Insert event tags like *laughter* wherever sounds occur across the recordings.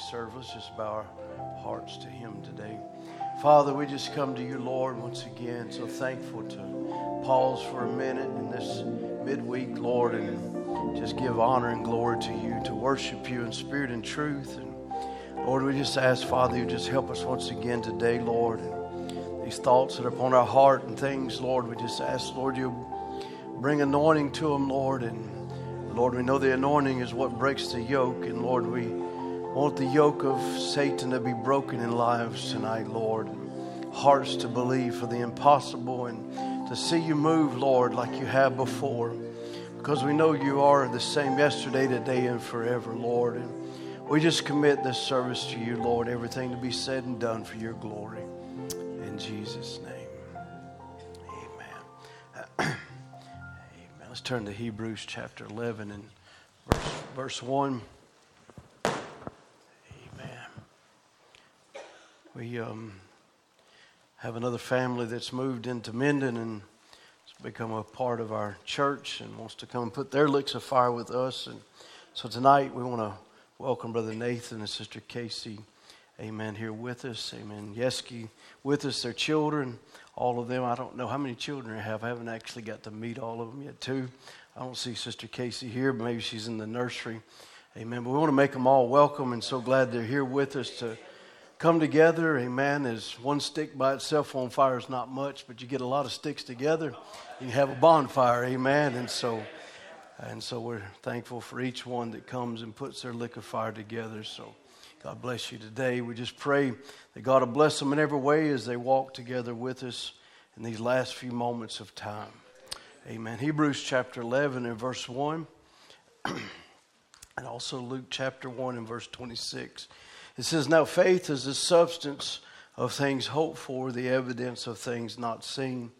serve. Let's just bow our hearts to Him today. Father, we just come to you, Lord, once again. So thankful to pause for a minute in this midweek, Lord, and just give honor and glory to you, to worship you in spirit and truth. And Lord, we just ask, Father, you just help us once again today, Lord. And these thoughts that are upon our heart and things, Lord, we just ask, Lord, you bring anointing to them, Lord. And Lord, we know the anointing is what breaks the yoke. And Lord, we want the yoke of Satan to be broken in lives tonight, Lord. Hearts to believe for the impossible and to see you move, Lord, like you have before. Because we know you are the same yesterday, today, and forever, Lord. And we just commit this service to you, Lord, everything to be said and done for your glory. In Jesus' name. Amen. *clears throat* Amen. Let's turn to Hebrews chapter 11 and verse, verse 1. We um, have another family that's moved into Minden and has become a part of our church and wants to come and put their licks of fire with us. And so tonight we want to welcome Brother Nathan and Sister Casey. Amen. Here with us. Amen. Yeski with us, their children, all of them. I don't know how many children they have. I haven't actually got to meet all of them yet, too. I don't see Sister Casey here, but maybe she's in the nursery. Amen. But we want to make them all welcome and so glad they're here with us to come together, amen, as one stick by itself on fire is not much, but you get a lot of sticks together, you have a bonfire, amen. And so, and so we're thankful for each one that comes and puts their lick of fire together. So God bless you today. We just pray that God will bless them in every way as they walk together with us in these last few moments of time. Amen. Hebrews chapter 11 and verse 1, *clears throat* and also Luke chapter 1 and verse 26. It says, Now faith is the substance of things hoped for, the evidence of things not seen.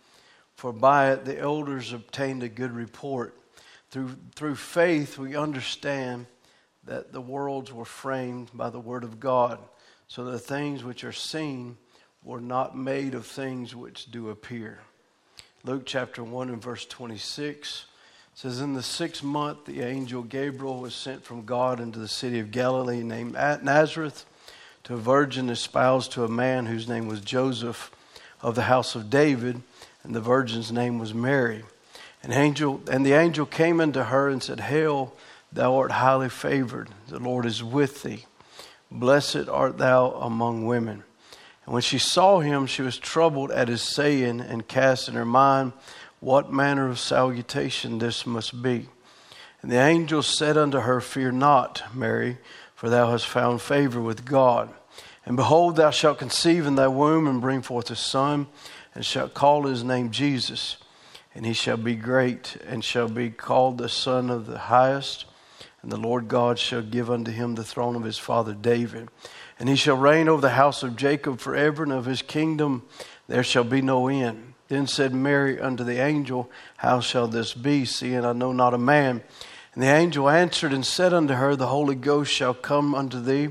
For by it the elders obtained a good report. Through, through faith we understand that the worlds were framed by the word of God, so the things which are seen were not made of things which do appear. Luke chapter 1 and verse 26 says, In the sixth month, the angel Gabriel was sent from God into the city of Galilee named Nazareth to a virgin espoused to a man whose name was Joseph of the house of David, and the virgin's name was Mary. And angel and the angel came unto her and said, Hail, thou art highly favored, the Lord is with thee. Blessed art thou among women. And when she saw him, she was troubled at his saying, and cast in her mind what manner of salutation this must be. And the angel said unto her, Fear not, Mary for thou hast found favor with God. And behold, thou shalt conceive in thy womb and bring forth a son, and shalt call his name Jesus. And he shall be great, and shall be called the Son of the Highest. And the Lord God shall give unto him the throne of his father David. And he shall reign over the house of Jacob forever, and of his kingdom there shall be no end. Then said Mary unto the angel, How shall this be, seeing I know not a man? And the angel answered and said unto her, The Holy Ghost shall come unto thee,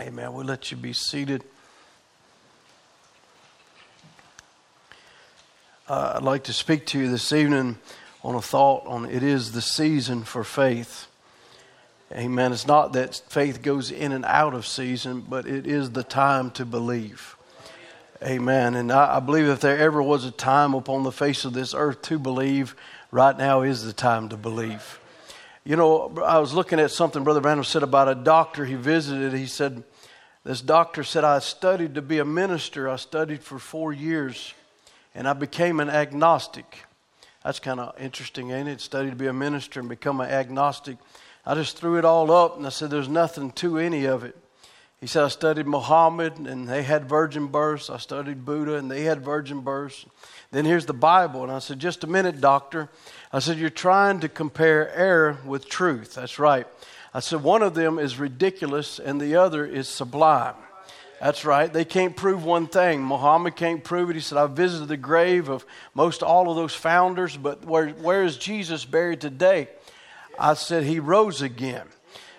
Amen. We'll let you be seated. Uh, I'd like to speak to you this evening on a thought on it is the season for faith. Amen. It's not that faith goes in and out of season, but it is the time to believe. Amen. And I, I believe if there ever was a time upon the face of this earth to believe, right now is the time to believe. You know, I was looking at something Brother Branham said about a doctor he visited. He said, This doctor said, I studied to be a minister. I studied for four years and I became an agnostic. That's kind of interesting, ain't it? Studied to be a minister and become an agnostic. I just threw it all up and I said, There's nothing to any of it. He said, I studied Muhammad and they had virgin births. I studied Buddha and they had virgin births. Then here's the Bible. And I said, Just a minute, doctor. I said, You're trying to compare error with truth. That's right. I said, One of them is ridiculous and the other is sublime. That's right. They can't prove one thing. Muhammad can't prove it. He said, I visited the grave of most all of those founders, but where, where is Jesus buried today? I said, He rose again.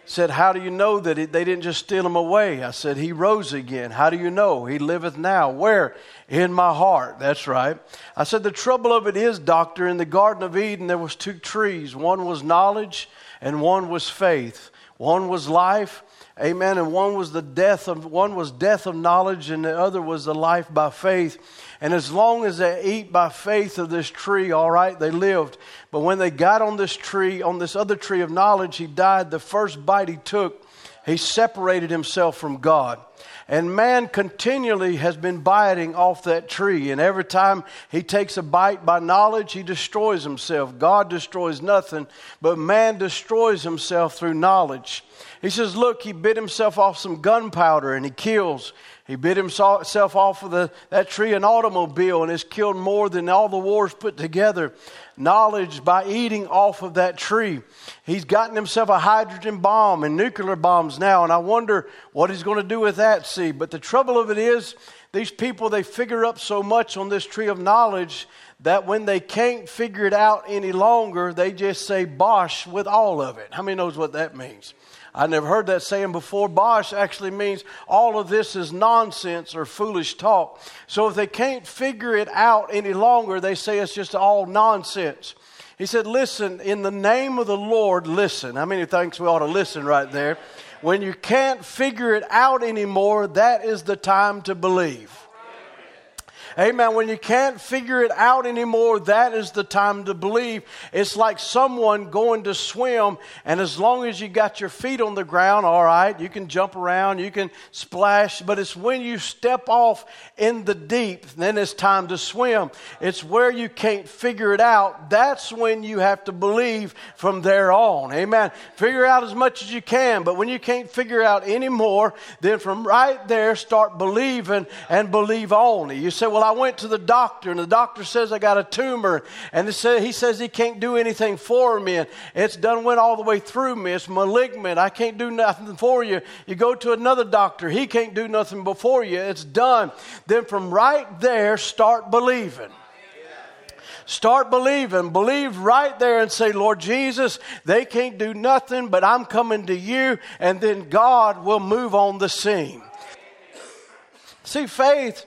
Said, How do you know that they didn't just steal him away? I said, He rose again. How do you know? He liveth now. Where? In my heart. That's right. I said, The trouble of it is, doctor, in the Garden of Eden there was two trees. One was knowledge and one was faith. One was life Amen. And one was the death of one was death of knowledge, and the other was the life by faith. And as long as they eat by faith of this tree, all right, they lived. But when they got on this tree, on this other tree of knowledge, he died. The first bite he took, he separated himself from God. And man continually has been biting off that tree. And every time he takes a bite by knowledge, he destroys himself. God destroys nothing, but man destroys himself through knowledge. He says, Look, he bit himself off some gunpowder and he kills. He bit himself off of the, that tree an automobile and has killed more than all the wars put together. Knowledge by eating off of that tree. He's gotten himself a hydrogen bomb and nuclear bombs now, and I wonder what he's going to do with that. See, but the trouble of it is, these people, they figure up so much on this tree of knowledge that when they can't figure it out any longer, they just say bosh with all of it. How many knows what that means? I never heard that saying before. Bosh actually means all of this is nonsense or foolish talk. So if they can't figure it out any longer, they say it's just all nonsense. He said, Listen, in the name of the Lord, listen. How many thinks we ought to listen right there? When you can't figure it out anymore, that is the time to believe. Amen. When you can't figure it out anymore, that is the time to believe. It's like someone going to swim, and as long as you got your feet on the ground, all right, you can jump around, you can splash, but it's when you step off in the deep, then it's time to swim. It's where you can't figure it out. That's when you have to believe from there on. Amen. Figure out as much as you can, but when you can't figure out anymore, then from right there, start believing and believe only. You say, Well, I went to the doctor, and the doctor says I got a tumor, and he says he can't do anything for me, and it's done went all the way through me. It's malignant. I can't do nothing for you. You go to another doctor, he can't do nothing before you. It's done. Then from right there, start believing. Start believing. Believe right there and say, Lord Jesus, they can't do nothing, but I'm coming to you, and then God will move on the scene. See, faith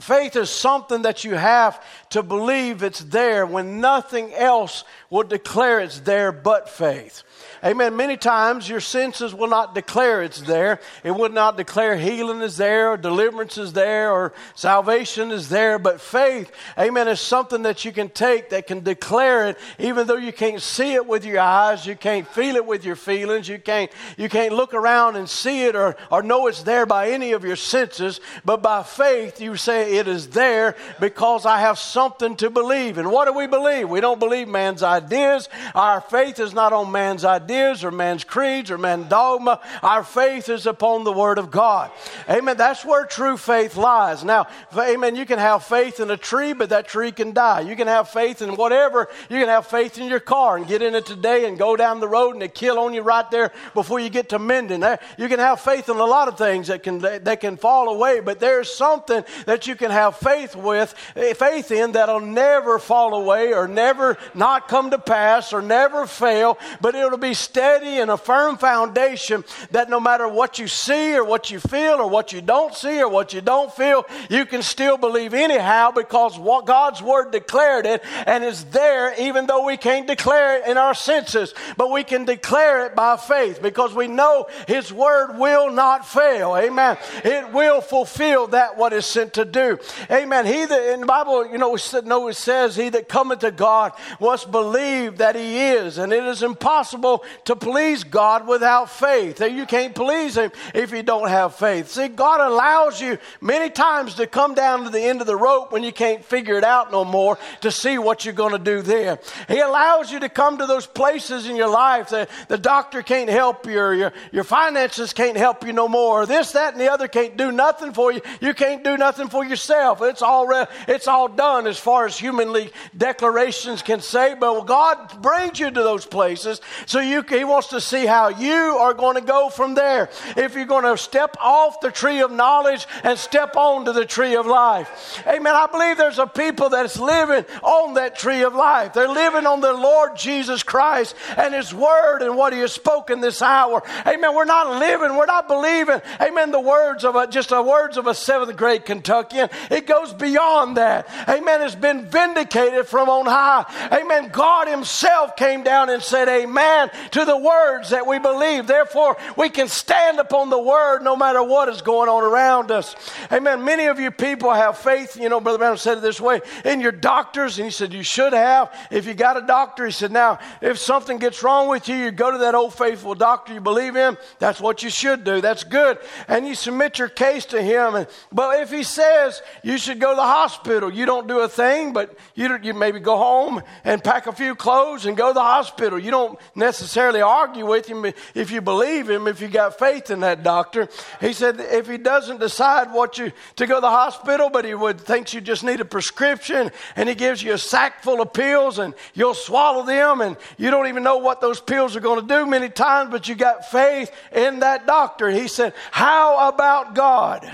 Faith is something that you have to believe it's there when nothing else will declare it's there but faith. Amen. Many times your senses will not declare it's there. It would not declare healing is there, or deliverance is there, or salvation is there. But faith, amen, is something that you can take that can declare it, even though you can't see it with your eyes, you can't feel it with your feelings, you can't, you can't look around and see it or, or know it's there by any of your senses. But by faith, you say it is there because I have something to believe. And what do we believe? We don't believe man's ideas. Our faith is not on man's ideas or man's creeds or man's dogma. Our faith is upon the Word of God. Amen. That's where true faith lies. Now, amen, you can have faith in a tree, but that tree can die. You can have faith in whatever. You can have faith in your car and get in it today and go down the road and it kill on you right there before you get to Minden. You can have faith in a lot of things that can, that can fall away, but there's something that you can have faith with, eh, faith in that'll never fall away or never not come to pass or never fail, but it'll be steady and a firm foundation that no matter what you see or what you feel or what you don't see or what you don't feel, you can still believe anyhow because what God's word declared it and is there even though we can't declare it in our senses, but we can declare it by faith because we know his word will not fail. Amen. It will fulfill that what is sent to do. Amen. He that, in the Bible, you know, it says, He that cometh to God must believe that He is. And it is impossible to please God without faith. You can't please Him if you don't have faith. See, God allows you many times to come down to the end of the rope when you can't figure it out no more to see what you're going to do there. He allows you to come to those places in your life that the doctor can't help you, or your, your finances can't help you no more, or this, that, and the other can't do nothing for you. You can't do nothing for yourself. It's all, re- it's all done as far as humanly declarations can say, but God brings you to those places so you, He wants to see how you are going to go from there. If you're going to step off the tree of knowledge and step onto the tree of life. Amen. I believe there's a people that's living on that tree of life. They're living on the Lord Jesus Christ and His Word and what He has spoken this hour. Amen. We're not living, we're not believing, amen, the words of a, just the words of a seventh grade Kentuckian. It goes beyond that. Amen. It's been vindicated from on high. Amen. God Himself came down and said, Amen, to the words that we believe. Therefore, we can stand upon the Word no matter what is going on around us. Amen. Many of you people have faith, you know, Brother Branham said it this way, in your doctors, and he said, You should have. If you got a doctor, he said, Now, if something gets wrong with you, you go to that old faithful doctor you believe in. That's what you should do. That's good. And you submit your case to him. And, but if he says you should go to the hospital, you don't do a thing, but you, you maybe go home and pack a few clothes and go to the hospital. You don't necessarily argue with him if you believe him, if you got faith in that doctor. He said if he doesn't decide what you to go to the hospital, but he would thinks you just need a prescription and he gives you a sack full of pills and you'll swallow them and you don't even know what those pills are going to do many times, but you got faith in that doctor. He said, How about God?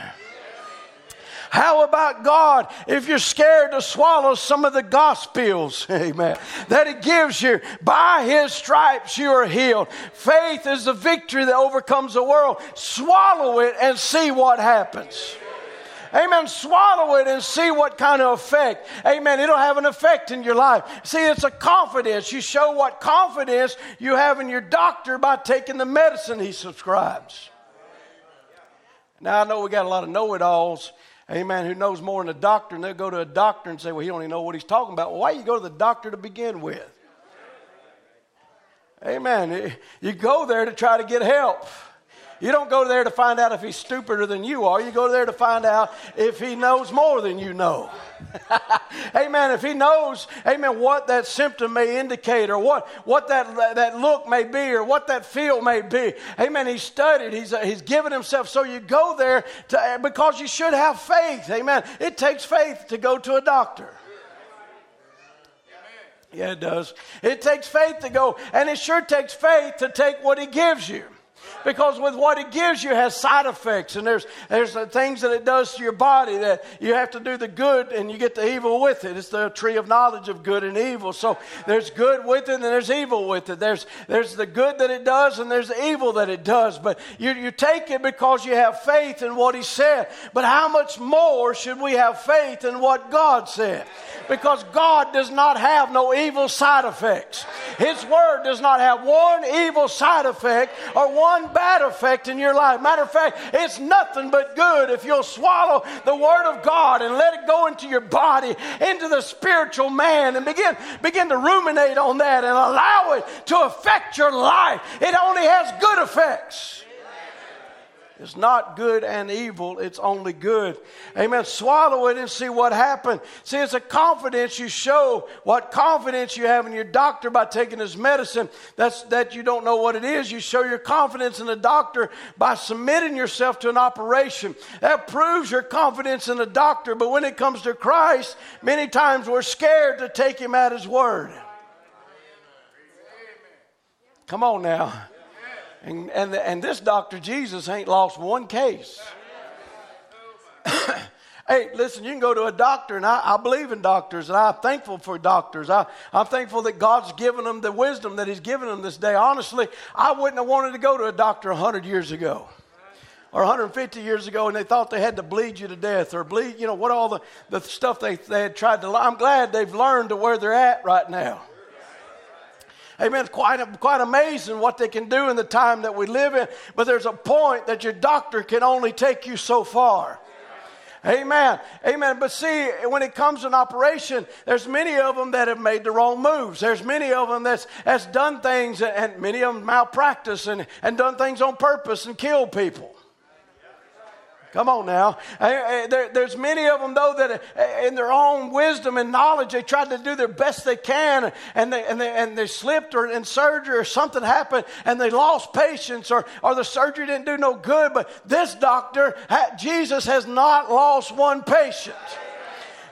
How about God if you're scared to swallow some of the gospels, *laughs* amen, that He gives you? By His stripes you are healed. Faith is the victory that overcomes the world. Swallow it and see what happens. Amen. Swallow it and see what kind of effect. Amen. It'll have an effect in your life. See, it's a confidence. You show what confidence you have in your doctor by taking the medicine he subscribes. Now, I know we got a lot of know it alls, amen, who knows more than a doctor, and they'll go to a doctor and say, well, he don't even know what he's talking about. Well, why you go to the doctor to begin with? Amen. You go there to try to get help. You don't go there to find out if he's stupider than you are. You go there to find out if he knows more than you know. *laughs* amen. If he knows, amen, what that symptom may indicate or what, what that, that look may be or what that feel may be. Amen. He's studied. He's, uh, he's given himself. So you go there to, because you should have faith. Amen. It takes faith to go to a doctor. Yeah, it does. It takes faith to go, and it sure takes faith to take what he gives you because with what it gives you has side effects and there's there's things that it does to your body that you have to do the good and you get the evil with it. It's the tree of knowledge of good and evil. So there's good with it and there's evil with it. There's there's the good that it does and there's the evil that it does. But you, you take it because you have faith in what he said. But how much more should we have faith in what god said? Because god does not have no evil side effects. His word does not have one evil side effect or one one bad effect in your life. Matter of fact, it's nothing but good if you'll swallow the Word of God and let it go into your body, into the spiritual man, and begin, begin to ruminate on that and allow it to affect your life. It only has good effects. It's not good and evil, it's only good. Amen. Swallow it and see what happens. See, it's a confidence you show, what confidence you have in your doctor by taking his medicine. That's that you don't know what it is. You show your confidence in the doctor by submitting yourself to an operation. That proves your confidence in the doctor. But when it comes to Christ, many times we're scared to take him at his word. Come on now. And, and, and this Dr. Jesus ain't lost one case. *coughs* hey, listen, you can go to a doctor, and I, I, believe in doctors, and I'm thankful for doctors. I, I'm thankful that God's given them the wisdom that He's given them this day. Honestly, I wouldn't have wanted to go to a doctor 100 years ago or 150 years ago and they thought they had to bleed you to death or bleed, you know, what all the, the stuff they, they had tried to. I'm glad they've learned to where they're at right now. Amen. Quite, quite amazing what they can do in the time that we live in. But there's a point that your doctor can only take you so far. Amen. Amen. But see, when it comes to an operation, there's many of them that have made the wrong moves. There's many of them that's, that's done things, and many of them malpractice and, and done things on purpose and killed people. Come on now. There's many of them, though, that uh, in their own wisdom and knowledge, they tried to do their best they can, and they, and they, and they slipped or in surgery or something happened, and they lost patients, or, or the surgery didn't do no good. But this doctor, Jesus, has not lost one patient.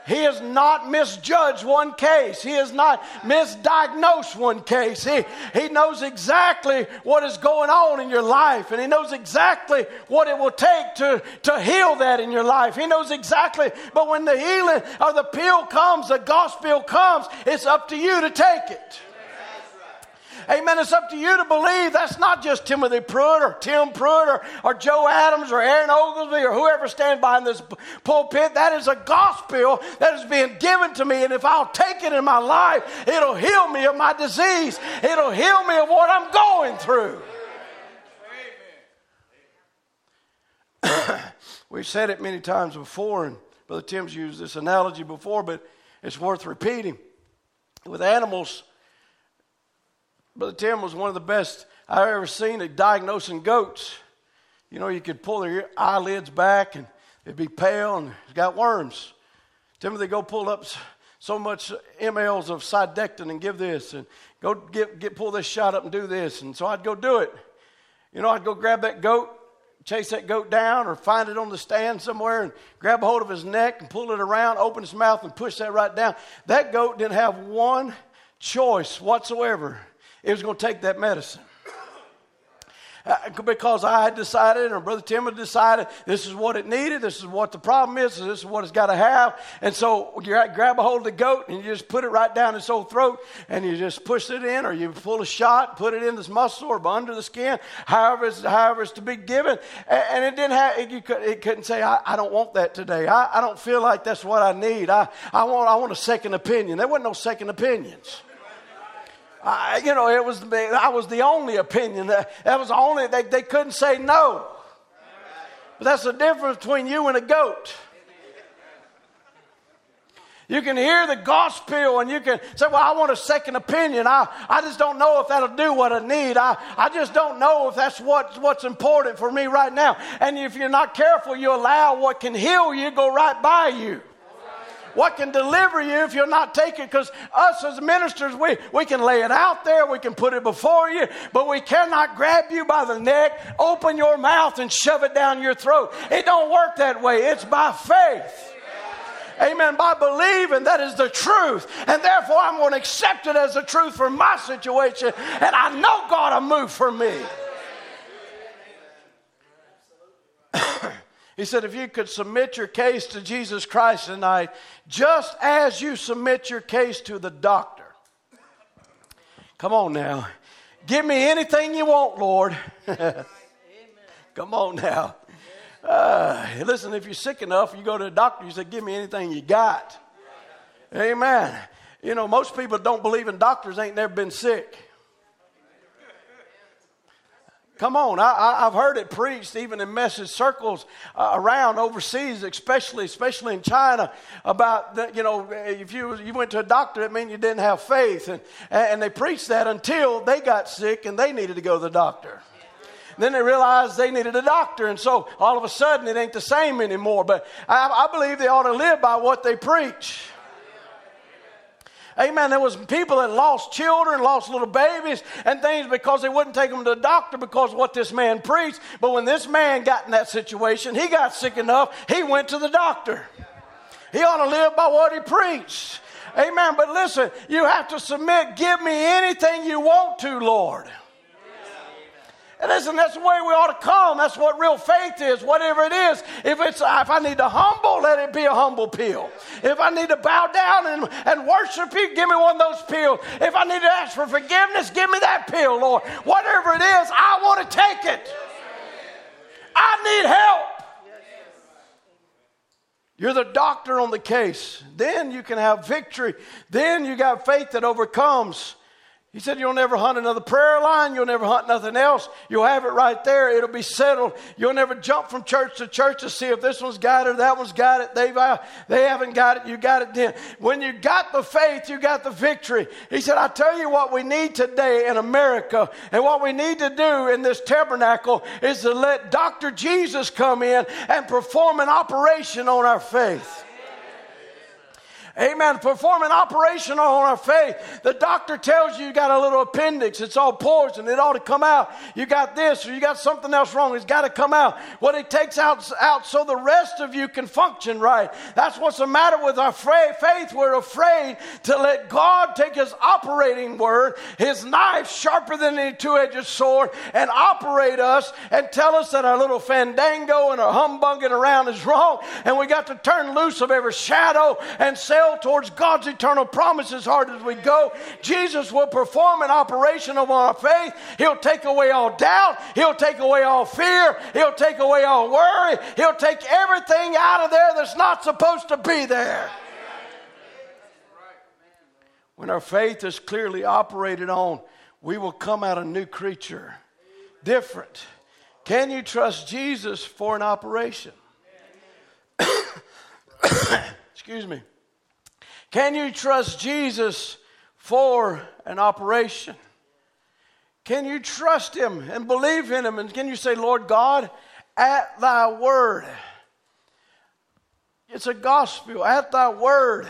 He has not misjudged one case. He has not misdiagnosed one case. He, he knows exactly what is going on in your life, and He knows exactly what it will take to, to heal that in your life. He knows exactly, but when the healing or the pill comes, the gospel comes, it's up to you to take it. Amen. It's up to you to believe that's not just Timothy Pruitt or Tim Pruitt or, or Joe Adams or Aaron Oglesby or whoever stands behind this pulpit. That is a gospel that is being given to me. And if I'll take it in my life, it'll heal me of my disease, it'll heal me of what I'm going through. *coughs* We've said it many times before, and Brother Tim's used this analogy before, but it's worth repeating. With animals, Brother Tim was one of the best I've ever seen at diagnosing goats. You know, you could pull their eyelids back and they'd be pale and it's got worms. Timothy, go pull up so much mLs of cydectin and give this, and go get, get pull this shot up and do this. And so I'd go do it. You know, I'd go grab that goat, chase that goat down, or find it on the stand somewhere and grab a hold of his neck and pull it around, open his mouth and push that right down. That goat didn't have one choice whatsoever it was going to take that medicine. Uh, because I had decided, or Brother Tim had decided, this is what it needed, this is what the problem is, this is what it's got to have. And so you grab a hold of the goat and you just put it right down its old throat and you just push it in, or you pull a shot, put it in this muscle or under the skin, however it's, however it's to be given. And, and it didn't have, it, could, it couldn't say, I, I, don't want that today. I, I don't feel like that's what I need. I, I, want, I want a second opinion. There wasn't no second opinions. I, you know, it was I was the only opinion. That, that was the only they, they couldn't say no. But that's the difference between you and a goat. You can hear the gospel and you can say, Well, I want a second opinion. I, I just don't know if that'll do what I need. I, I just don't know if that's what, what's important for me right now. And if you're not careful, you allow what can heal you go right by you what can deliver you if you're not taking because us as ministers we, we can lay it out there we can put it before you but we cannot grab you by the neck open your mouth and shove it down your throat it don't work that way it's by faith Amen. By believing that is the truth. And therefore, I'm going to accept it as the truth for my situation. And I know God will move for me. *coughs* He said, if you could submit your case to Jesus Christ tonight, just as you submit your case to the doctor. Come on now. Give me anything you want, Lord. *laughs* Come on now. Uh, listen, if you're sick enough, you go to the doctor, you say, Give me anything you got. Amen. You know, most people don't believe in doctors ain't never been sick. Come on, I, have heard it preached even in message circles uh, around overseas, especially especially in China, about the, you know if you you went to a doctor, it meant you didn't have faith, and and they preached that until they got sick and they needed to go to the doctor. Then they realized they needed a doctor, and so all of a sudden it ain't the same anymore. But I, I believe they ought to live by what they preach. Amen. There was people that lost children, lost little babies and things because they wouldn't take them to the doctor because of what this man preached. But when this man got in that situation, he got sick enough, he went to the doctor. He ought to live by what he preached. Amen. But listen, you have to submit. Give me anything you want to, Lord. And listen, that's the way we ought to come. That's what real faith is, whatever it is. If it's if I need to humble, let it be a humble pill. If I need to bow down and, and worship you, give me one of those pills. If I need to ask for forgiveness, give me that pill, Lord. Whatever it is, I want to take it. I need help. You're the doctor on the case. Then you can have victory. Then you got faith that overcomes He said, You'll never hunt another prayer line. You'll never hunt nothing else. You'll have it right there. It'll be settled. You'll never jump from church to church to see if this one's got it that one's got it. They've, uh, they haven't got it. You got it then. When you got the faith, you got the victory. He said, I tell you what we need today in America and what we need to do in this tabernacle is to let Dr. Jesus come in and perform an operation on our faith. Amen. Perform an operation on our faith. The doctor tells you you got a little appendix. It's all poison. It ought to come out. You got this or you got something else wrong. It's got to come out. What it takes out, out so the rest of you can function right. That's what's the matter with our faith. We're afraid to let God take his operating word, his knife sharper than any two-edged sword, and operate us and tell us that our little fandango and our humbugging around is wrong. And we got to turn loose of every shadow and say, towards God's eternal promises hard as we go. Jesus will perform an operation of our faith. He'll take away all doubt. He'll take away all fear. He'll take away all worry. He'll take everything out of there that's not supposed to be there. When our faith is clearly operated on, we will come out a new creature, different. Can you trust Jesus for an operation? *coughs* Excuse me. Can you trust Jesus for an operation? Can you trust Him and believe in Him? And can you say, Lord God, at Thy word? It's a gospel, at Thy word.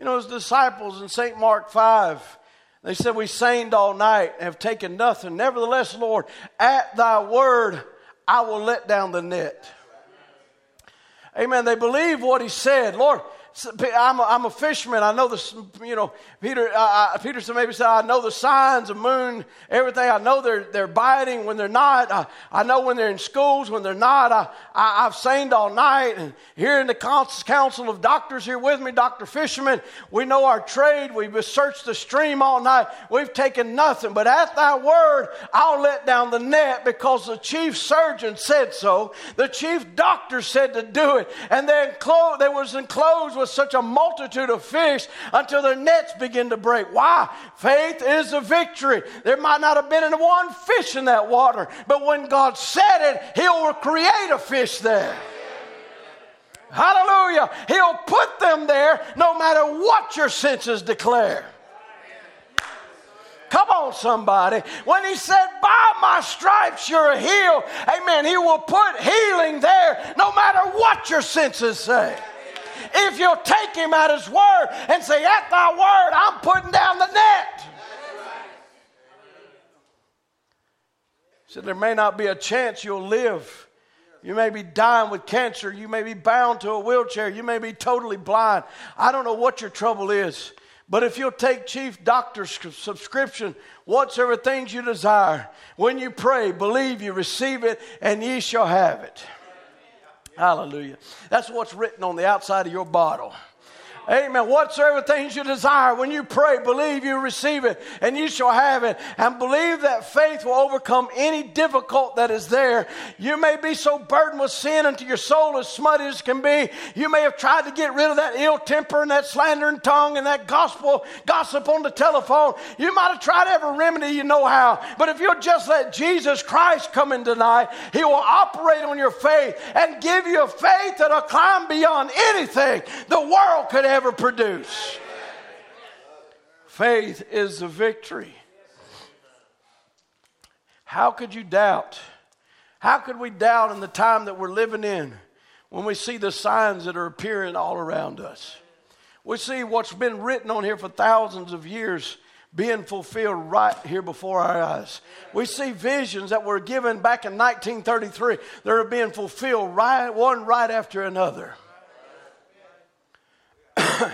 You know, His disciples in St. Mark 5, they said, We signed all night and have taken nothing. Nevertheless, Lord, at Thy word, I will let down the net. Amen. They believe what He said. Lord, I'm a, I'm a fisherman. I know the, you know, Peter, uh, Peterson maybe said, I know the signs of moon, everything. I know they're, they're biting when they're not. I, I know when they're in schools, when they're not. I, I, have sailed all night. And here in the council of doctors here with me, Dr. Fisherman, we know our trade. We've searched the stream all night. We've taken nothing. But at thy word, I'll let down the net because the chief surgeon said so. The chief doctor said to do it. And then enclosed, they was enclosed with such a multitude of fish until their nets begin to break. Why? Faith is a victory. There might not have been one fish in that water, but when God said it, He'll create a fish there. Hallelujah. He'll put them there no matter what your senses declare. Come on, somebody. When he said, By my stripes you're healed, amen, he will put healing there no matter what your senses say if you'll take him at his word and say, At thy word, I'm putting down the net. So there may not be a chance you'll live. You may be dying with cancer. You may be bound to a wheelchair. You may be totally blind. I don't know what your trouble is. But if you'll take chief doctor's subscription, whatsoever things you desire, when you pray, believe you receive it, and ye shall have it. Hallelujah. That's what's written on the outside of your bottle. Amen. Whatsoever things you desire, when you pray, believe you receive it, and you shall have it. And believe that faith will overcome any difficult that is there. You may be so burdened with sin until your soul is smutty as can be. You may have tried to get rid of that ill temper and that slandering tongue and that gospel gossip on the telephone. You might have tried every remedy you know how. But if you'll just let Jesus Christ come in tonight, He will operate on your faith and give you a faith that'll climb beyond anything the world could ever ever produce. Faith is the victory. How could you doubt? How could we doubt in the time that we're living in when we see the signs that are appearing all around us? We see what's been written on here for thousands of years being fulfilled right here before our eyes. We see visions that were given back in 1933 that are being fulfilled right one right after another. *coughs*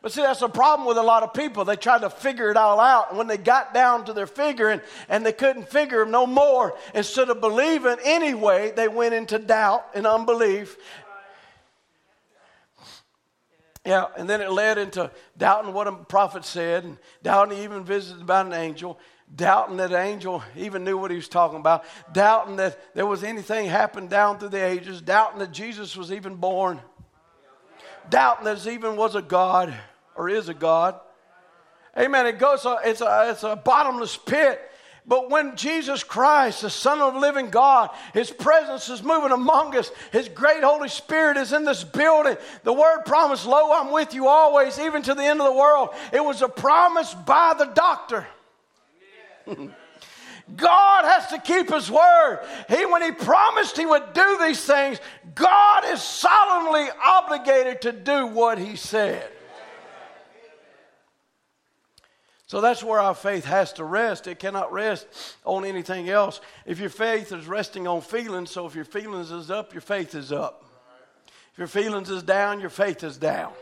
But see, that's the problem with a lot of people. They tried to figure it all out. And when they got down to their figuring and they couldn't figure no more, instead of believing anyway, they went into doubt and unbelief. Yeah, and then it led into doubting what a prophet said, and doubting even visited about an angel, doubting that an angel even knew what he was talking about, doubting that there was anything happened down through the ages, doubting that Jesus was even born doubting that there even was a God or is a God. Amen. It goes, uh, it's a, it's a bottomless pit. But when Jesus Christ, the Son of the living God, His presence is moving among us, His great Holy Spirit is in this building. The word promised, Lo, I'm with you always, even to the end of the world. It was a promise by the doctor. *laughs* God has to keep his word. He, when he promised he would do these things, God is solemnly obligated to do what he said. So that's where our faith has to rest. It cannot rest on anything else. If your faith is resting on feelings, so if your feelings is up, your faith is up. If your feelings is down, your faith is down.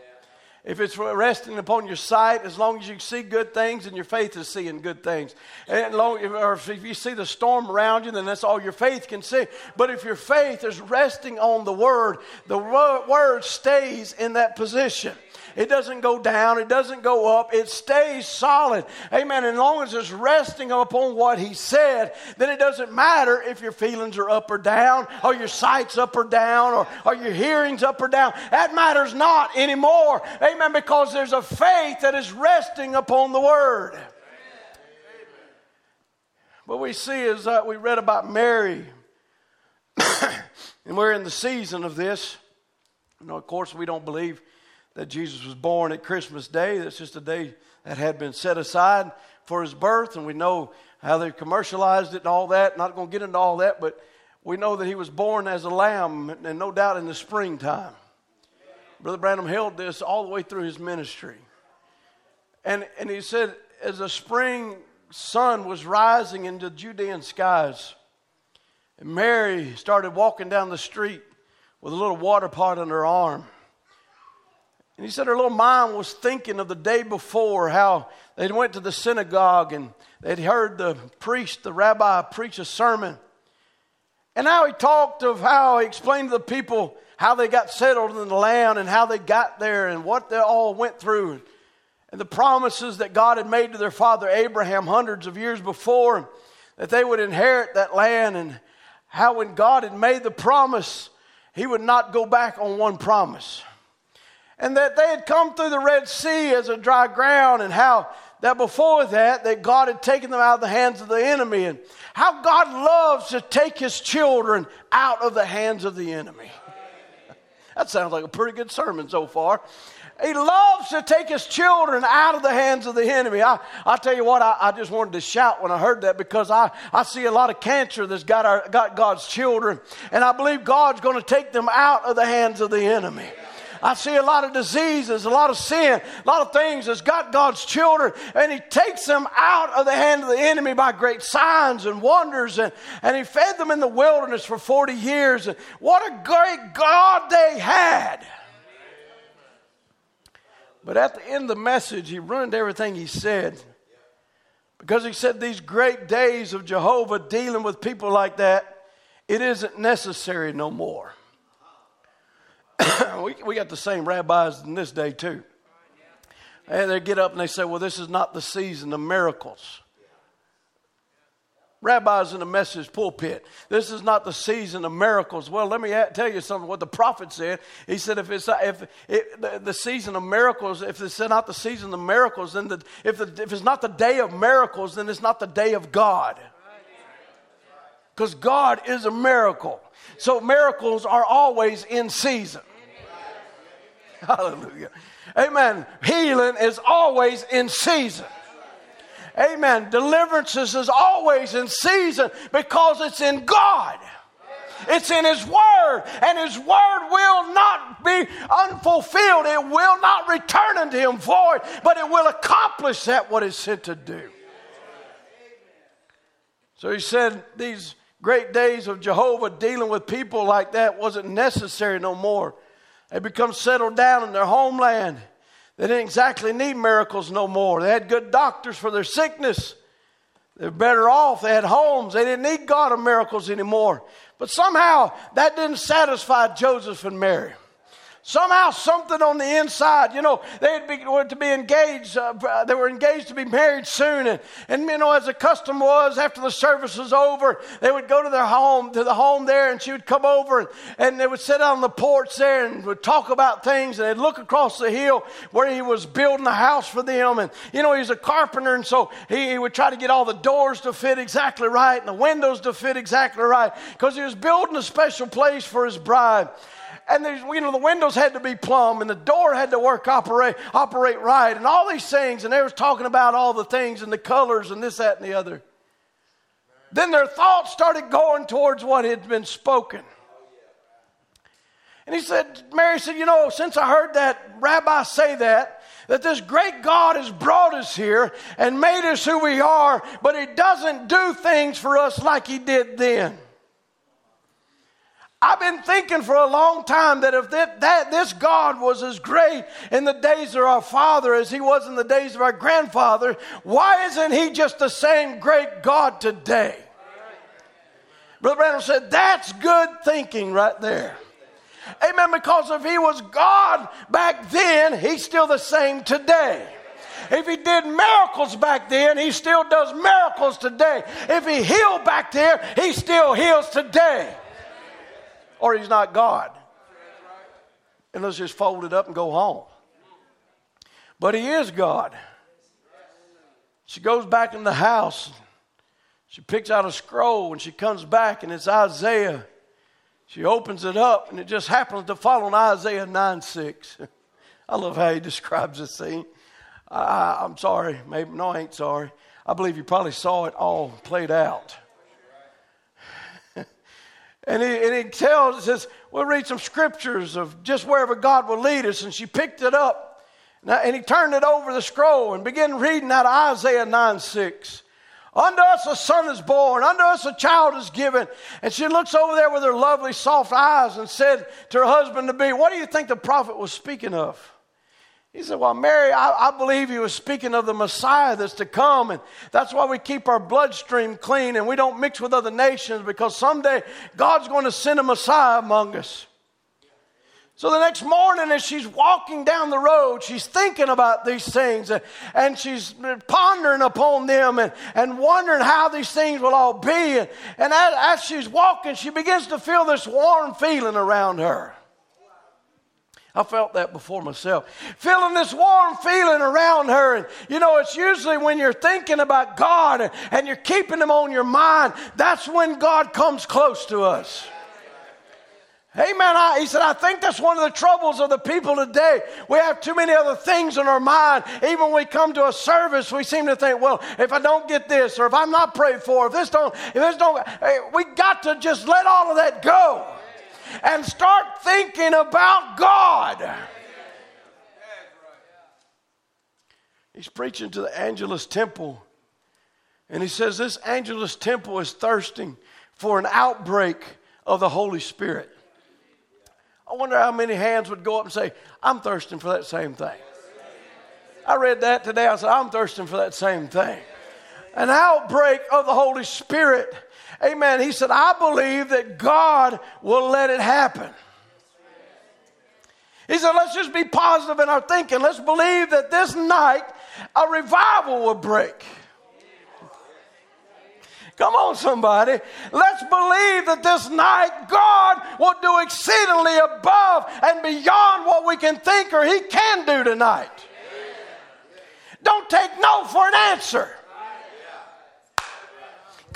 If it's resting upon your sight, as long as you see good things and your faith is seeing good things. And long, or if you see the storm around you, then that's all your faith can see. But if your faith is resting on the Word, the Word stays in that position. It doesn't go down, it doesn't go up, it stays solid. Amen. And as long as it's resting upon what He said, then it doesn't matter if your feelings are up or down, or your sight's up or down, or, or your hearing's up or down. That matters not anymore. Amen. Because there's a faith that is resting upon the Word. What we see is that we read about Mary, *coughs* and we're in the season of this. You know, of course, we don't believe that Jesus was born at Christmas Day. That's just a day that had been set aside for his birth, and we know how they commercialized it and all that. Not going to get into all that, but we know that he was born as a lamb, and no doubt in the springtime. Brother Branham held this all the way through his ministry. And, and he said, as the spring sun was rising into Judean skies, Mary started walking down the street with a little water pot on her arm. And he said her little mind was thinking of the day before, how they went to the synagogue and they'd heard the priest, the rabbi, preach a sermon. And now he talked of how he explained to the people how they got settled in the land and how they got there and what they all went through. And the promises that God had made to their father Abraham hundreds of years before, that they would inherit that land, and how when God had made the promise, he would not go back on one promise and that they had come through the Red Sea as a dry ground, and how that before that, that God had taken them out of the hands of the enemy, and how God loves to take his children out of the hands of the enemy. that sounds like a pretty good sermon so far. He loves to take his children out of the hands of the enemy. I, I tell you what, I, I just wanted to shout when I heard that because I, I see a lot of cancer that's got, our, got God's children, and I believe God's going to take them out of the hands of the enemy. I see a lot of diseases, a lot of sin, a lot of things that's got God's children, and He takes them out of the hand of the enemy by great signs and wonders. And, and He fed them in the wilderness for 40 years. And what a great God they had. But at the end of the message, He ruined everything He said. Because He said these great days of Jehovah dealing with people like that, it isn't necessary no more. *coughs* we, we got the same rabbis in this day too. And they get up and they say, well, this is not the season of miracles. Rabbis in the message pulpit, this is not the season of miracles. Well, let me tell you something. What the prophet said, he said, if it's if it, the, the, season of miracles, if it's not the season of miracles, then the, if, the, if it's not the day of miracles, then it's not the day of God. Because God is a miracle. So miracles are always in season. Hallelujah. Amen. Healing is always in season. Amen. Deliverances is always in season because it's in God. It's in His Word, and His Word will not be unfulfilled. It will not return unto Him void, but it will accomplish that what it's sent to do. So He said, These great days of Jehovah dealing with people like that wasn't necessary no more. They become settled down in their homeland. They didn't exactly need miracles no more. They had good doctors for their sickness. They're better off. They had homes. They didn't need God of miracles anymore. But somehow that didn't satisfy Joseph and Mary. Somehow, something on the inside, you know, they were to be engaged. Uh, they were engaged to be married soon, and, and you know, as the custom was, after the service was over, they would go to their home, to the home there, and she would come over, and, and they would sit on the porch there and would talk about things, and they'd look across the hill where he was building a house for them, and you know, he's a carpenter, and so he, he would try to get all the doors to fit exactly right and the windows to fit exactly right, because he was building a special place for his bride and you know the windows had to be plumb and the door had to work operate operate right and all these things and they was talking about all the things and the colors and this that and the other then their thoughts started going towards what had been spoken and he said mary said you know since i heard that rabbi say that that this great God has brought us here and made us who we are, but He doesn't do things for us like He did then. I've been thinking for a long time that if that, that, this God was as great in the days of our father as he was in the days of our grandfather, why isn't he just the same great God today? Brother Branham said, That's good thinking right there. Amen. Because if he was God back then, he's still the same today. If he did miracles back then, he still does miracles today. If he healed back there, he still heals today or he's not God. And let's just fold it up and go home. But he is God. She goes back in the house. She picks out a scroll and she comes back and it's Isaiah. She opens it up and it just happens to fall on Isaiah 9 6. *laughs* I love how he describes this scene. I, am sorry. Maybe, no, I ain't sorry. I believe you probably saw it all played out. And he, and he tells, says, we'll read some scriptures of just wherever God will lead us. And she picked it up and he turned it over the scroll and began reading out of Isaiah 9 6. Unto us a son is born, unto us a child is given. And she looks over there with her lovely soft eyes and said to her husband to be, What do you think the prophet was speaking of? He said, Well, Mary, I, I, believe he was speaking of the Messiah that's to come. And that's why we keep our bloodstream clean and we don't mix with other nations because someday God's going to send a Messiah among us. So the next morning, as she's walking down the road, she's thinking about these things and, and she's pondering upon them and, and wondering how these things will all be. And, and as, as she's walking, she begins to feel this warm feeling around her. I felt that before myself. Feeling this warm feeling around her. And you know, it's usually when you're thinking about God and, you're keeping Him on your mind, that's when God comes close to us. Amen. I, he said, I think that's one of the troubles of the people today. We have too many other things in our mind. Even when we come to a service, we seem to think, well, if I don't get this, or if I'm not prayed for, if this don't, if this don't, we got to just let all of that go and start thinking about God. He's preaching to the Angelus temple. And he says this Angelus temple is thirsting for an outbreak of the Holy Spirit. I wonder how many hands would go up and say, I'm thirsting for that same thing. I read that today. I said, I'm thirsting for that same thing. An outbreak of the Holy Spirit. Amen. He said, I believe that God will let it happen. He said, let's just be positive in our thinking. Let's believe that this night a revival will break. Come on, somebody. Let's believe that this night God will do exceedingly above and beyond what we can think or He can do tonight. Don't take no for an answer.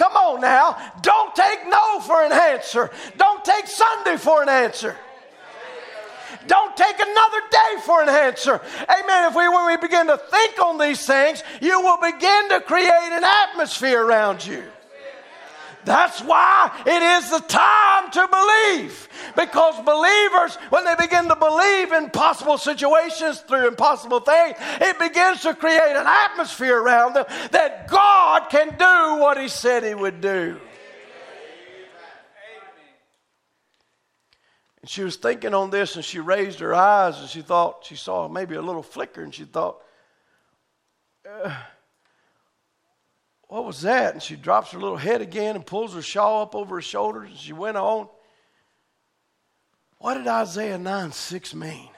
Come on now. Don't take no for an answer. Don't take Sunday for an answer. Don't take another day for an answer. Amen. If we, when we begin to think on these things, you will begin to create an atmosphere around you. That's why it is the time to believe. Because believers, when they begin to believe in possible situations through impossible things, it begins to create an atmosphere around them that God can do what He said He would do. And she was thinking on this and she raised her eyes and she thought, she saw maybe a little flicker and she thought, uh, what was that? And she drops her little head again and pulls her shawl up over her shoulders and she went on. What did Isaiah 9 6 mean?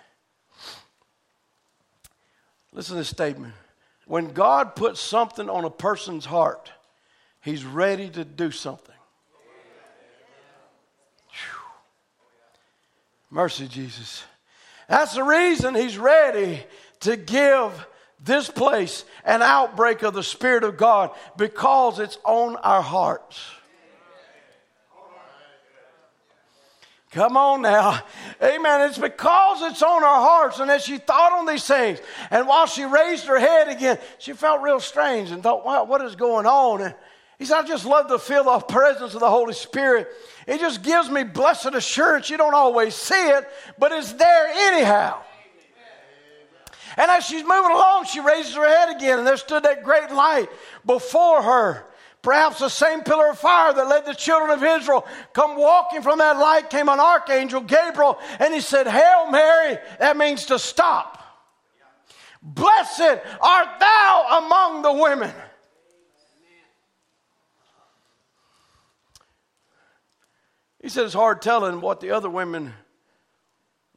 Listen to this statement. When God puts something on a person's heart, he's ready to do something. Whew. Mercy, Jesus. That's the reason he's ready to give this place an outbreak of the Spirit of God because it's on our hearts. Come on now. Amen. It's because it's on our hearts. And as she thought on these things, and while she raised her head again, she felt real strange and thought, wow, what is going on? And he said, I just love to feel the presence of the Holy Spirit. It just gives me blessed assurance. You don't always see it, but it's there anyhow. And as she's moving along, she raises her head again, and there stood that great light before her. Perhaps the same pillar of fire that led the children of Israel. Come walking from that light came an archangel, Gabriel, and he said, Hail Mary. That means to stop. Blessed art thou among the women. He said it's hard telling what the other women,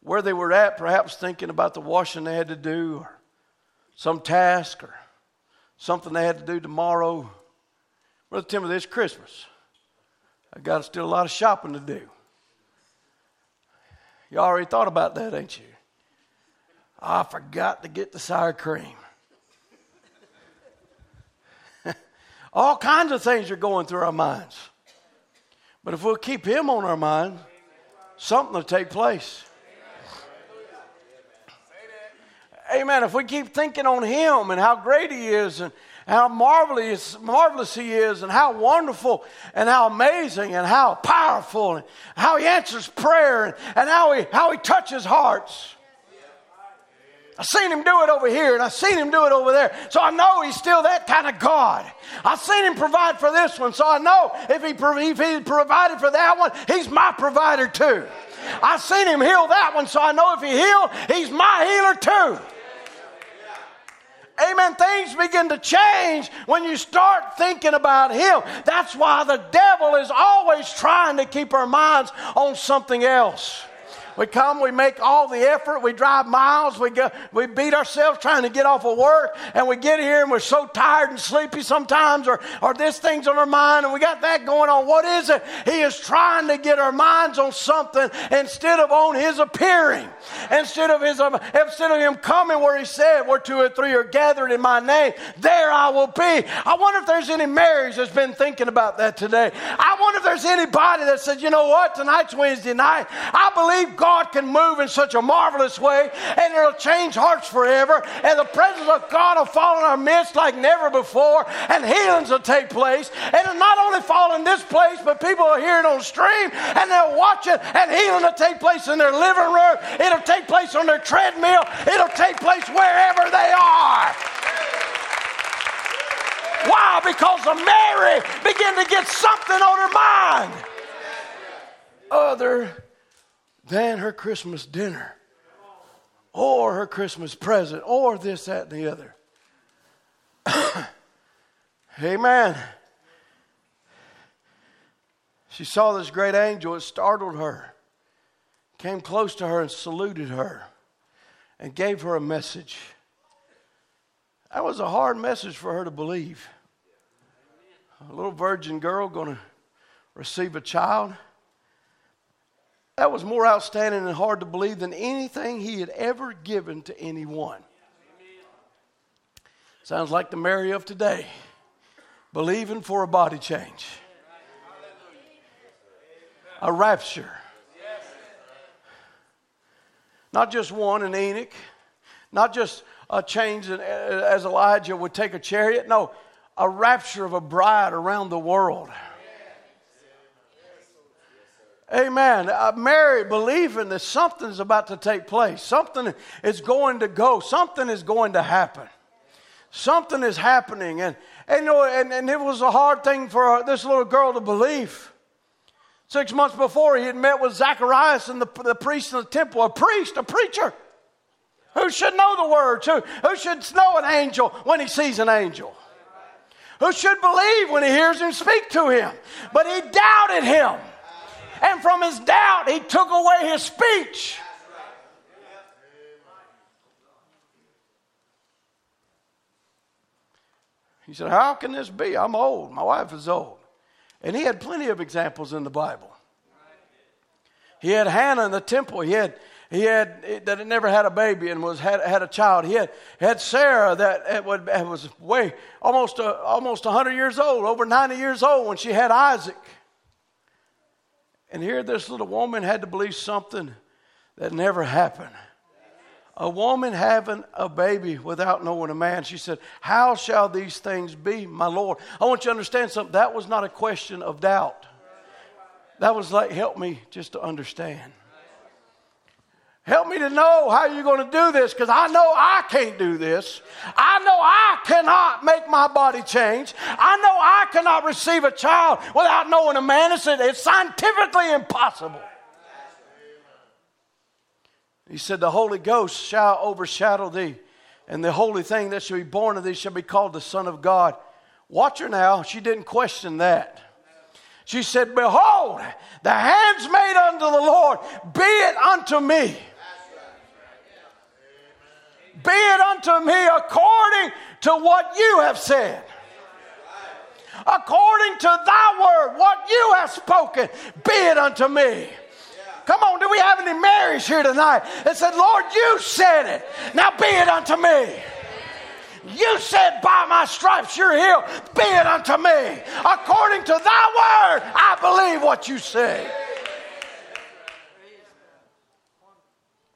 where they were at, perhaps thinking about the washing they had to do, or some task, or something they had to do tomorrow. Brother Timothy, it's Christmas. I got still a lot of shopping to do. You already thought about that, ain't you? I forgot to get the sour cream. *laughs* All kinds of things are going through our minds. But if we'll keep Him on our mind, something will take place. Amen. If we keep thinking on Him and how great He is and how marvelous, marvelous He is, and how wonderful, and how amazing, and how powerful, and how He answers prayer, and, and how, he, how He touches hearts. I've seen him do it over here and I've seen him do it over there. So I know he's still that kind of God. I've seen him provide for this one. So I know if he, if he provided for that one, he's my provider too. I've seen him heal that one. So I know if he healed, he's my healer too. Amen. Things begin to change when you start thinking about Him. That's why the devil is always trying to keep our minds on something else. We come, we make all the effort, we drive miles, we, go, we beat ourselves trying to get off of work, and we get here and we're so tired and sleepy sometimes, or, or this thing's on our mind, and we got that going on. What is it? He is trying to get our minds on something instead of on His appearing, instead of His instead of Him coming where He said, "Where two or three are gathered in My name, there I will be." I wonder if there's any Marys that's been thinking about that today. I wonder if there's anybody that said, "You know what? Tonight's Wednesday night. I believe." God God can move in such a marvelous way and it'll change hearts forever. And the presence of God will fall in our midst like never before and healings will take place. And it'll not only fall in this place, but people will hear it on stream and they'll watch it and healing will take place in their living room. It'll take place on their treadmill. It'll take place wherever they are. Why? Because Mary began to get something on her mind other than her Christmas dinner or her Christmas present or this, that, and the other. *coughs* Amen. She saw this great angel, it startled her, came close to her and saluted her and gave her a message. That was a hard message for her to believe. A little virgin girl going to receive a child. That was more outstanding and hard to believe than anything he had ever given to anyone. Sounds like the Mary of today, believing for a body change, a rapture. Not just one in Enoch, not just a change as Elijah would take a chariot. No, a rapture of a bride around the world. Amen. Uh, Mary believing that something's about to take place. Something is going to go. Something is going to happen. Something is happening. And, and, you know, and, and it was a hard thing for this little girl to believe. Six months before, he had met with Zacharias and the, the priest in the temple, a priest, a preacher, who should know the words, who, who should know an angel when he sees an angel, who should believe when he hears him speak to him. But he doubted him. And from his doubt, he took away his speech. He said, How can this be? I'm old. My wife is old. And he had plenty of examples in the Bible. He had Hannah in the temple. He had he had that had never had a baby and was had, had a child. He had had Sarah that was way almost uh, a, almost hundred years old, over ninety years old when she had Isaac. And here, this little woman had to believe something that never happened. A woman having a baby without knowing a man. She said, How shall these things be, my Lord? I want you to understand something. That was not a question of doubt. That was like, help me just to understand. Help me to know how you're going to do this because I know I can't do this. I know I cannot make my body change. I know I cannot receive a child without knowing a man. It's, it's scientifically impossible. He said, The Holy Ghost shall overshadow thee, and the holy thing that shall be born of thee shall be called the Son of God. Watch her now. She didn't question that. She said, Behold, the handmaid unto the Lord, be it unto me. Be it unto me according to what you have said. According to thy word, what you have spoken, be it unto me. Come on, do we have any Marys here tonight that said, Lord, you said it. Now be it unto me. You said, By my stripes you're healed. Be it unto me. According to thy word, I believe what you say.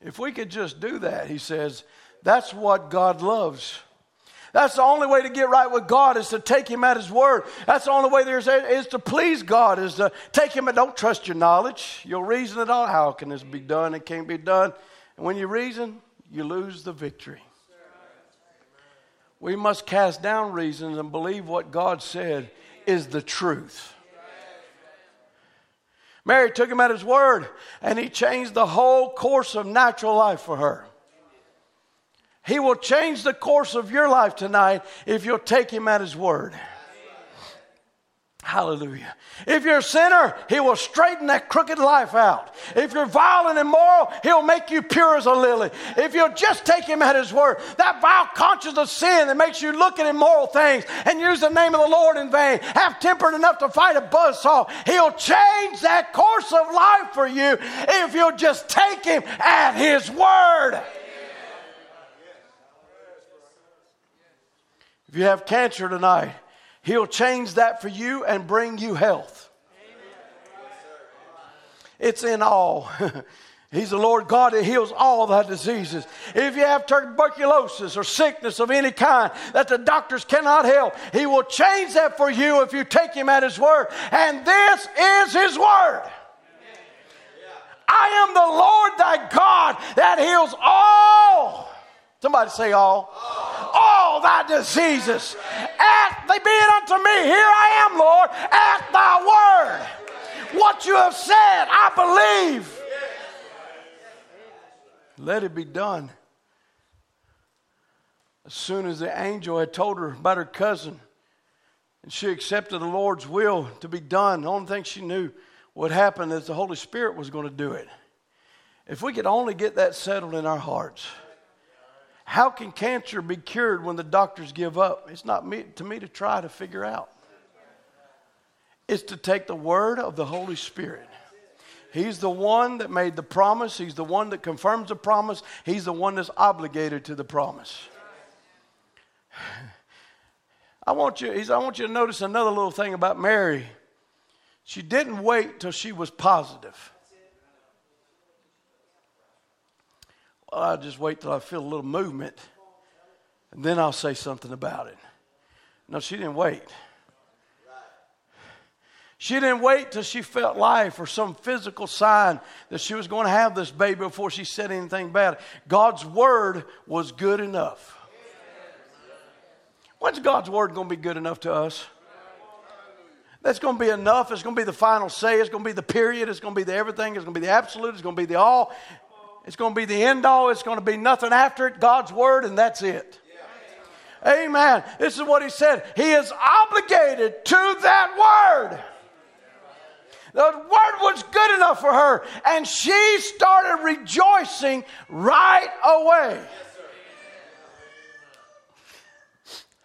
If we could just do that, he says, that's what God loves. That's the only way to get right with God is to take Him at His word. That's the only way there is, is to please God is to take Him and don't trust your knowledge. You'll reason it all. How can this be done? It can't be done. And when you reason, you lose the victory. We must cast down reasons and believe what God said is the truth. Mary took him at his word and he changed the whole course of natural life for her. He will change the course of your life tonight if you'll take Him at His word. Hallelujah. If you're a sinner, He will straighten that crooked life out. If you're vile and immoral, He'll make you pure as a lily. If you'll just take Him at His word, that vile conscience of sin that makes you look at immoral things and use the name of the Lord in vain, have tempered enough to fight a buzzsaw, He'll change that course of life for you if you'll just take Him at His word. If you have cancer tonight, He'll change that for you and bring you health. It's in all. *laughs* He's the Lord God that heals all thy diseases. If you have tuberculosis or sickness of any kind that the doctors cannot help, He will change that for you if you take Him at His word. And this is His word. I am the Lord thy God that heals all Somebody say all. All, all thy diseases. At they be it unto me. Here I am, Lord, at thy word. What you have said, I believe. Let it be done. As soon as the angel had told her about her cousin, and she accepted the Lord's will to be done, the only thing she knew what happened is the Holy Spirit was going to do it. If we could only get that settled in our hearts. How can cancer be cured when the doctors give up? It's not me, to me to try to figure out. It's to take the word of the Holy Spirit. He's the one that made the promise. He's the one that confirms the promise. He's the one that's obligated to the promise. *sighs* I want you, I want you to notice another little thing about Mary. She didn't wait till she was positive. I'll just wait till I feel a little movement and then I'll say something about it. No, she didn't wait. She didn't wait till she felt life or some physical sign that she was going to have this baby before she said anything bad. God's word was good enough. When's God's word going to be good enough to us? That's going to be enough. It's going to be the final say. It's going to be the period. It's going to be the everything. It's going to be the absolute. It's going to be the all. It's going to be the end all. It's going to be nothing after it. God's word, and that's it. Yeah. Amen. This is what he said. He is obligated to that word. The word was good enough for her, and she started rejoicing right away.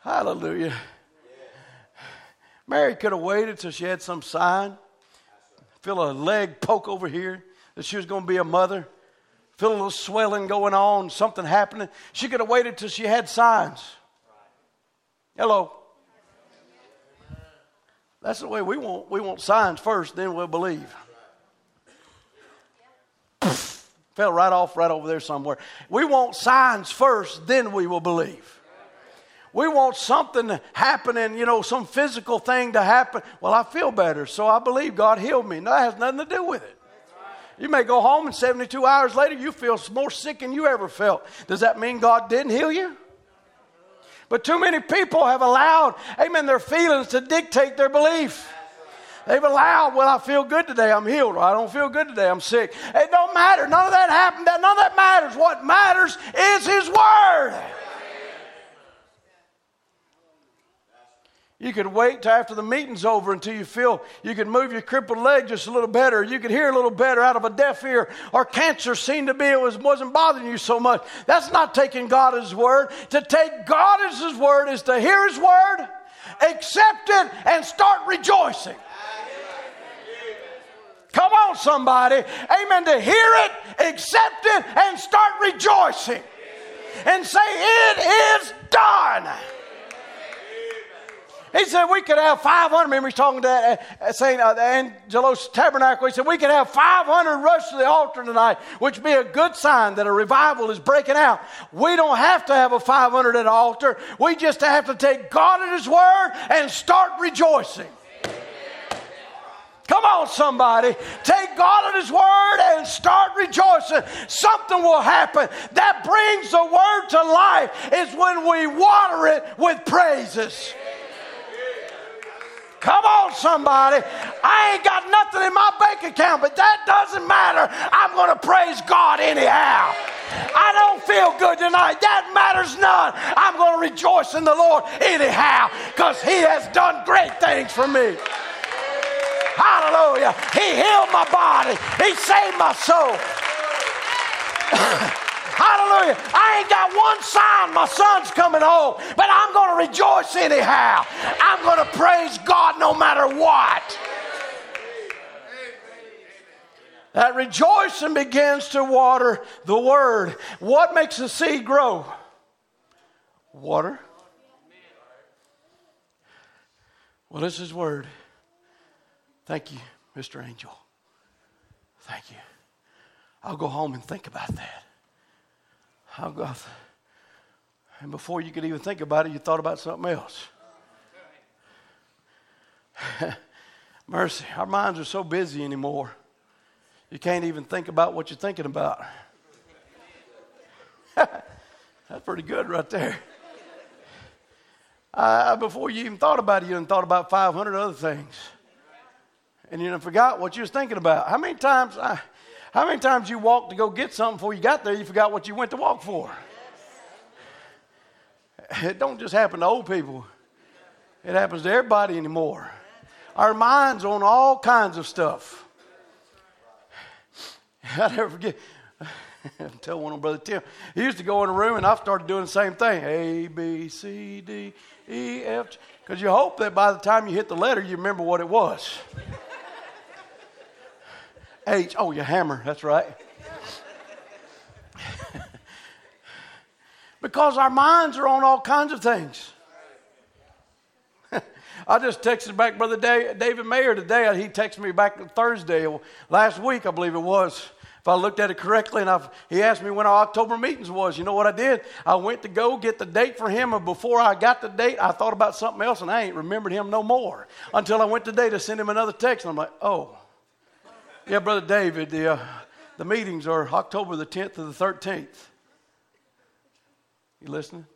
Hallelujah. Mary could have waited till she had some sign, feel a leg poke over here that she was going to be a mother, feel a little swelling going on, something happening. She could have waited till she had signs. Hello. That's the way we want. We want signs first, then we'll believe. *laughs* Fell right off right over there somewhere. We want signs first, then we will believe. We want something happening, you know, some physical thing to happen. Well, I feel better, so I believe God healed me. No, that has nothing to do with it. You may go home and 72 hours later you feel more sick than you ever felt. Does that mean God didn't heal you? But too many people have allowed, amen, their feelings to dictate their belief. They've allowed, well, I feel good today, I'm healed, or I don't feel good today, I'm sick. It don't matter. None of that happened. None of that matters. What matters is His Word. You could wait till after the meeting's over until you feel you could move your crippled leg just a little better. You could hear a little better out of a deaf ear, or cancer seemed to be it was, wasn't bothering you so much. That's not taking God as His word. To take God as His word is to hear His word, accept it, and start rejoicing. Come on, somebody. Amen. To hear it, accept it, and start rejoicing. And say, It is done. He said we could have 500. Remember, he's talking to uh, uh St. Uh, Angelus Tabernacle. He said we could have 500 rush to the altar tonight, which would be a good sign that a revival is breaking out. We don't have to have a 500 at the altar. We just have to take God at His word and start rejoicing. Come on, somebody. Take God at His word and start rejoicing. Something will happen that brings the word to life is when we water it with praises. Come on, somebody. I ain't got nothing in my bank account, but that doesn't matter. I'm going to praise God anyhow. I don't feel good tonight. That matters none. I'm going to rejoice in the Lord anyhow because He has done great things for me. Hallelujah. He healed my body, He saved my soul. Hallelujah. I ain't got one sign my son's coming home, but I'm going to rejoice anyhow. I'm going to praise God no matter what. That rejoicing begins to water the word. What makes the seed grow? Water. Well, this is word. Thank you, Mr. Angel. Thank you. I'll go home and think about that. I'll go. And before you could even think about it, you thought about something else. *laughs* Mercy, our minds are so busy anymore. You can't even think about what you're thinking about. *laughs* That's pretty good right there. Uh, before you even thought about it, you thought about 500 other things. And you forgot what you was thinking about. How many times, I, how many times you walked to go get something before you got there, you forgot what you went to walk for? *laughs* It don't just happen to old people. It happens to everybody anymore. Our minds on all kinds of stuff. *laughs* I never forget. *laughs* tell one of Brother Tim. He used to go in a room, and I started doing the same thing. A, B, C, D, E, F. Because you hope that by the time you hit the letter, you remember what it was. H. Oh, your hammer. That's right. *laughs* because our minds are on all kinds of things. *laughs* I just texted back Brother David Mayer today. He texted me back Thursday, last week, I believe it was. If I looked at it correctly, and I've, he asked me when our October meetings was. You know what I did? I went to go get the date for him, and before I got the date, I thought about something else, and I ain't remembered him no more until I went today to send him another text, and I'm like, oh. Yeah, Brother David, the, uh, the meetings are October the 10th to the 13th. You listening?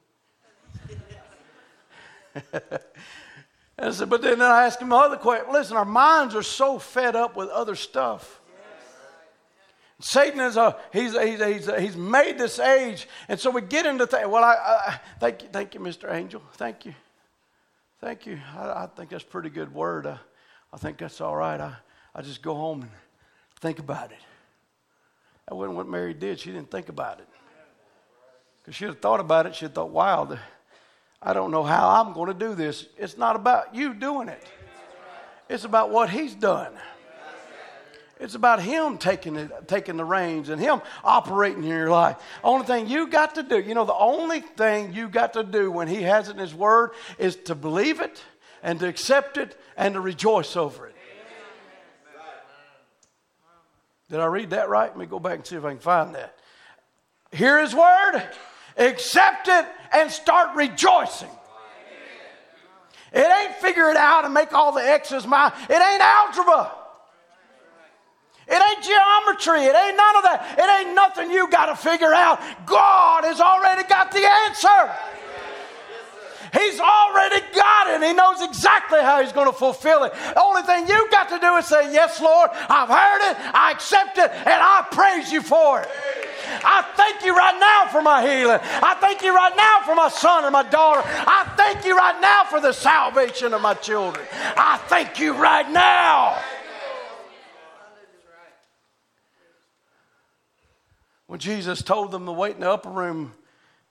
*laughs* I said, but then I asked him another question. Listen, our minds are so fed up with other stuff. Satan is a he's, he's, he's, he's made this age, and so we get into things. Well, I, I, thank you, thank you, Mr. Angel. Thank you, thank you. I, I think that's a pretty good word. I, I think that's all right. I, I just go home and think about it. That wasn't what Mary did. She didn't think about it. Because she'd have thought about it. She'd thought, wow, I don't know how I'm going to do this. It's not about you doing it, it's about what He's done. It's about Him taking, it, taking the reins and Him operating in your life. Only thing you got to do, you know, the only thing you got to do when He has it in His Word is to believe it and to accept it and to rejoice over it. Did I read that right? Let me go back and see if I can find that. Hear His Word, accept it, and start rejoicing. It ain't figure it out and make all the X's mine. It ain't algebra. It ain't geometry. It ain't none of that. It ain't nothing you got to figure out. God has already got the answer. He's already got it. He knows exactly how He's going to fulfill it. The only thing you've got to do is say, Yes, Lord, I've heard it, I accept it, and I praise you for it. I thank you right now for my healing. I thank you right now for my son and my daughter. I thank you right now for the salvation of my children. I thank you right now. When Jesus told them to wait in the upper room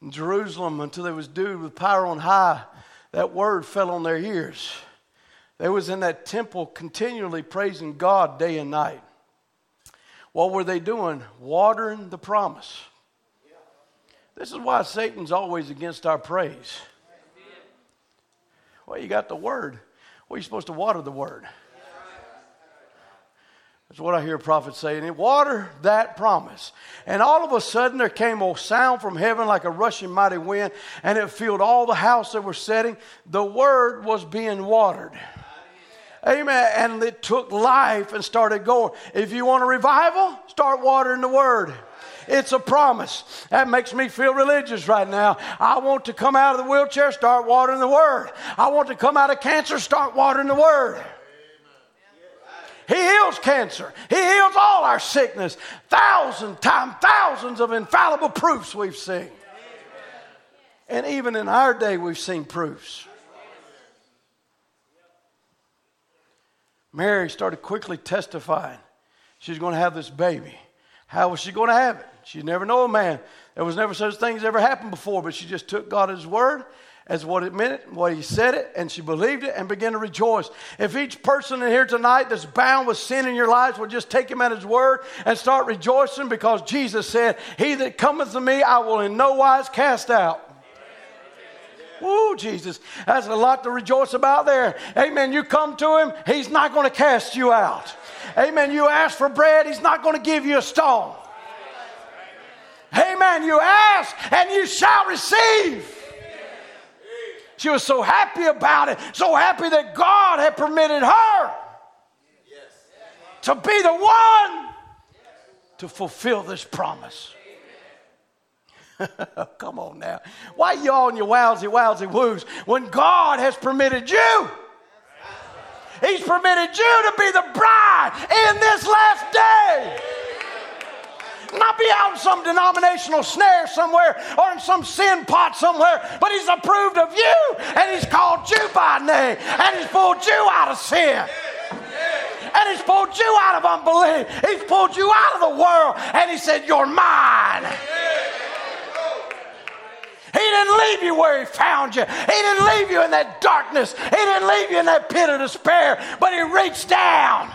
in Jerusalem until they was due with power on high, that word fell on their ears. They was in that temple continually praising God day and night. What were they doing? Watering the promise. This is why Satan's always against our praise. Well, you got the word. Well, you're supposed to water the word. That's what I hear prophets saying. And water that promise. And all of a sudden there came a sound from heaven like a rushing mighty wind, and it filled all the house that were setting. The word was being watered. Amen. And it took life and started going. If you want a revival, start watering the word. It's a promise. That makes me feel religious right now. I want to come out of the wheelchair, start watering the word. I want to come out of cancer, start watering the word. He heals cancer. He heals all our sickness. Thousand times, thousands of infallible proofs we've seen. And even in our day, we've seen proofs. Mary started quickly testifying she's going to have this baby. How was she going to have it? She never know a man. There was never such things ever happened before, but she just took God at His word as what it meant, what he said it, and she believed it and began to rejoice. If each person in here tonight that's bound with sin in your lives will just take him at his word and start rejoicing because Jesus said, He that cometh to me, I will in no wise cast out. Woo, Jesus. That's a lot to rejoice about there. Amen. You come to him, he's not going to cast you out. Amen. You ask for bread, he's not going to give you a stone. Amen. You ask and you shall receive. She was so happy about it, so happy that God had permitted her to be the one to fulfill this promise. *laughs* Come on now. Why y'all in your wowsy, wowsy woos when God has permitted you? He's permitted you to be the bride in this last day. Not be out in some denominational snare somewhere or in some sin pot somewhere, but He's approved of you and He's called you by name and He's pulled you out of sin. And He's pulled you out of unbelief. He's pulled you out of the world and He said, You're mine. He didn't leave you where He found you. He didn't leave you in that darkness. He didn't leave you in that pit of despair, but He reached down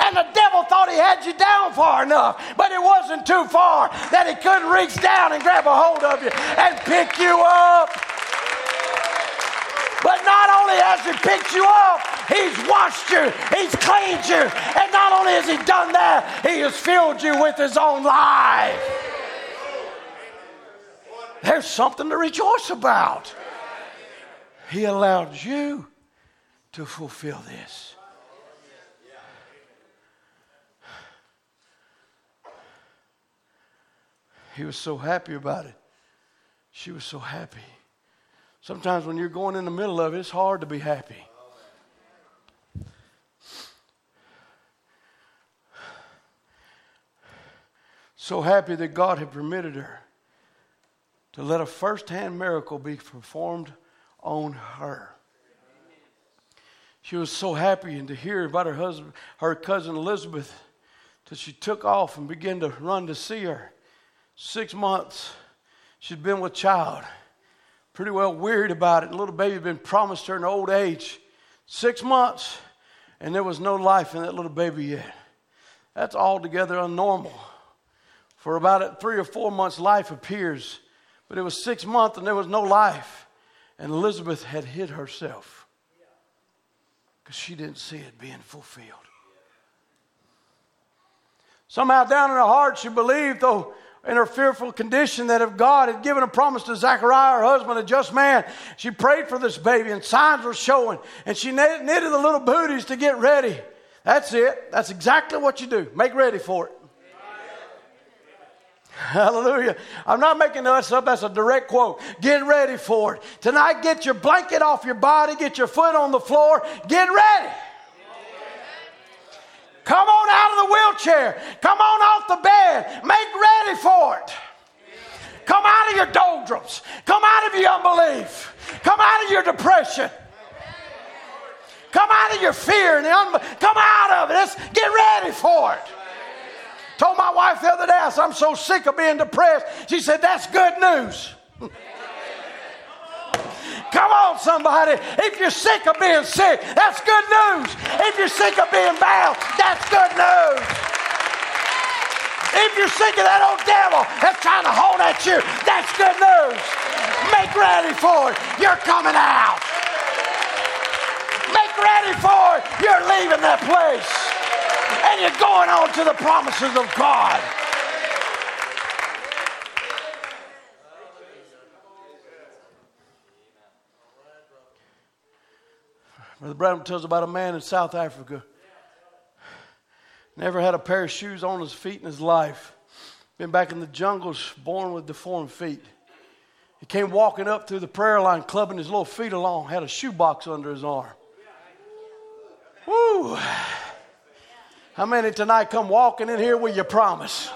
and the devil thought he had you down far enough, but it wasn't too far that he couldn't reach down and grab a hold of you and pick you up. But not only has he picked you up, he's washed you, he's cleaned you, and not only has he done that, he has filled you with his own life. There's something to rejoice about. He allowed you to fulfill this. He was so happy about it. She was so happy. Sometimes when you're going in the middle of it, it's hard to be happy. So happy that God had permitted her to let a first hand miracle be performed on her. she was so happy and to hear about her husband, her cousin Elizabeth, that she took off and began to run to see her. Six months, she'd been with child, pretty well worried about it. Little baby had been promised her in old age. Six months, and there was no life in that little baby yet. That's altogether unnormal. For about three or four months, life appears, but it was six months and there was no life. And Elizabeth had hid herself because she didn't see it being fulfilled. Somehow, down in her heart, she believed, though in her fearful condition, that if God had given a promise to Zachariah, her husband, a just man, she prayed for this baby, and signs were showing. And she knitted the little booties to get ready. That's it. That's exactly what you do. Make ready for it. *laughs* Hallelujah. I'm not making that up. That's a direct quote. Get ready for it. Tonight, get your blanket off your body, get your foot on the floor, get ready. Come on out of the wheelchair. Come on off the bed. Make ready for it. Come out of your doldrums. Come out of your unbelief. Come out of your depression. Come out of your fear and. Come out of it. Let's get ready for it. Told my wife the other day, I said, I'm so sick of being depressed. She said, That's good news. *laughs* Come on, somebody. If you're sick of being sick, that's good news. If you're sick of being bound, that's good news. If you're sick of that old devil that's trying to hold at you, that's good news. Make ready for it. You're coming out. Make ready for it. You're leaving that place and you're going on to the promises of God. Brother Branham tells about a man in South Africa. Never had a pair of shoes on his feet in his life. Been back in the jungles, born with deformed feet. He came walking up through the prayer line, clubbing his little feet along, had a shoebox under his arm. Woo! How many tonight come walking in here with your promise?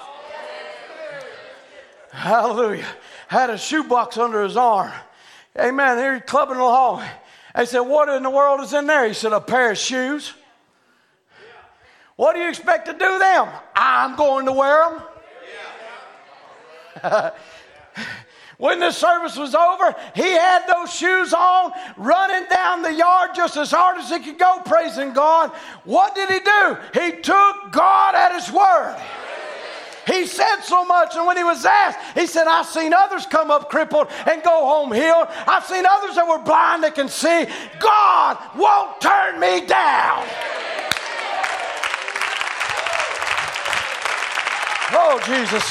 Hallelujah. Had a shoebox under his arm. Amen. Here he's clubbing along. I said, What in the world is in there? He said, A pair of shoes. What do you expect to do them? I'm going to wear them. *laughs* When the service was over, he had those shoes on, running down the yard just as hard as he could go, praising God. What did he do? He took God at his word. He said so much, and when he was asked, he said, I've seen others come up crippled and go home healed. I've seen others that were blind that can see. God won't turn me down. Oh, Jesus.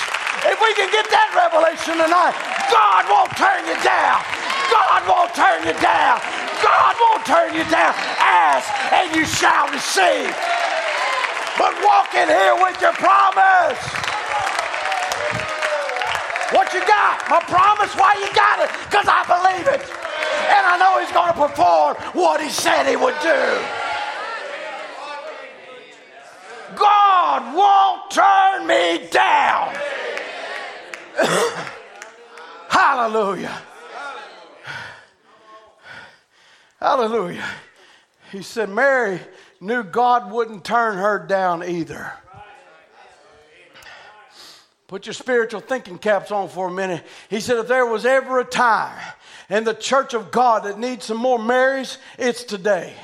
If we can get that revelation tonight, God won't turn you down. God won't turn you down. God won't turn you down. Ask and you shall receive. But walk in here with your promise. What you got? My promise? Why you got it? Because I believe it. And I know He's going to perform what He said He would do. God won't turn me down. *coughs* Hallelujah. Hallelujah. He said, Mary knew God wouldn't turn her down either. Put your spiritual thinking caps on for a minute. He said, if there was ever a time in the church of God that needs some more Marys, it's today.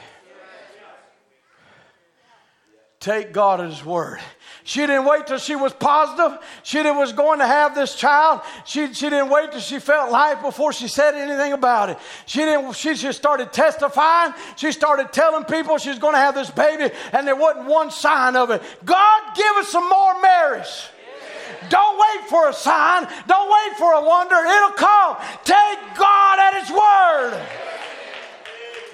Take God at His word. She didn't wait till she was positive. She didn't, was going to have this child. She, she didn't wait till she felt life before she said anything about it. She didn't. She just started testifying. She started telling people she's going to have this baby, and there wasn't one sign of it. God, give us some more Marys. Don't wait for a sign. Don't wait for a wonder. It'll come. Take God at His word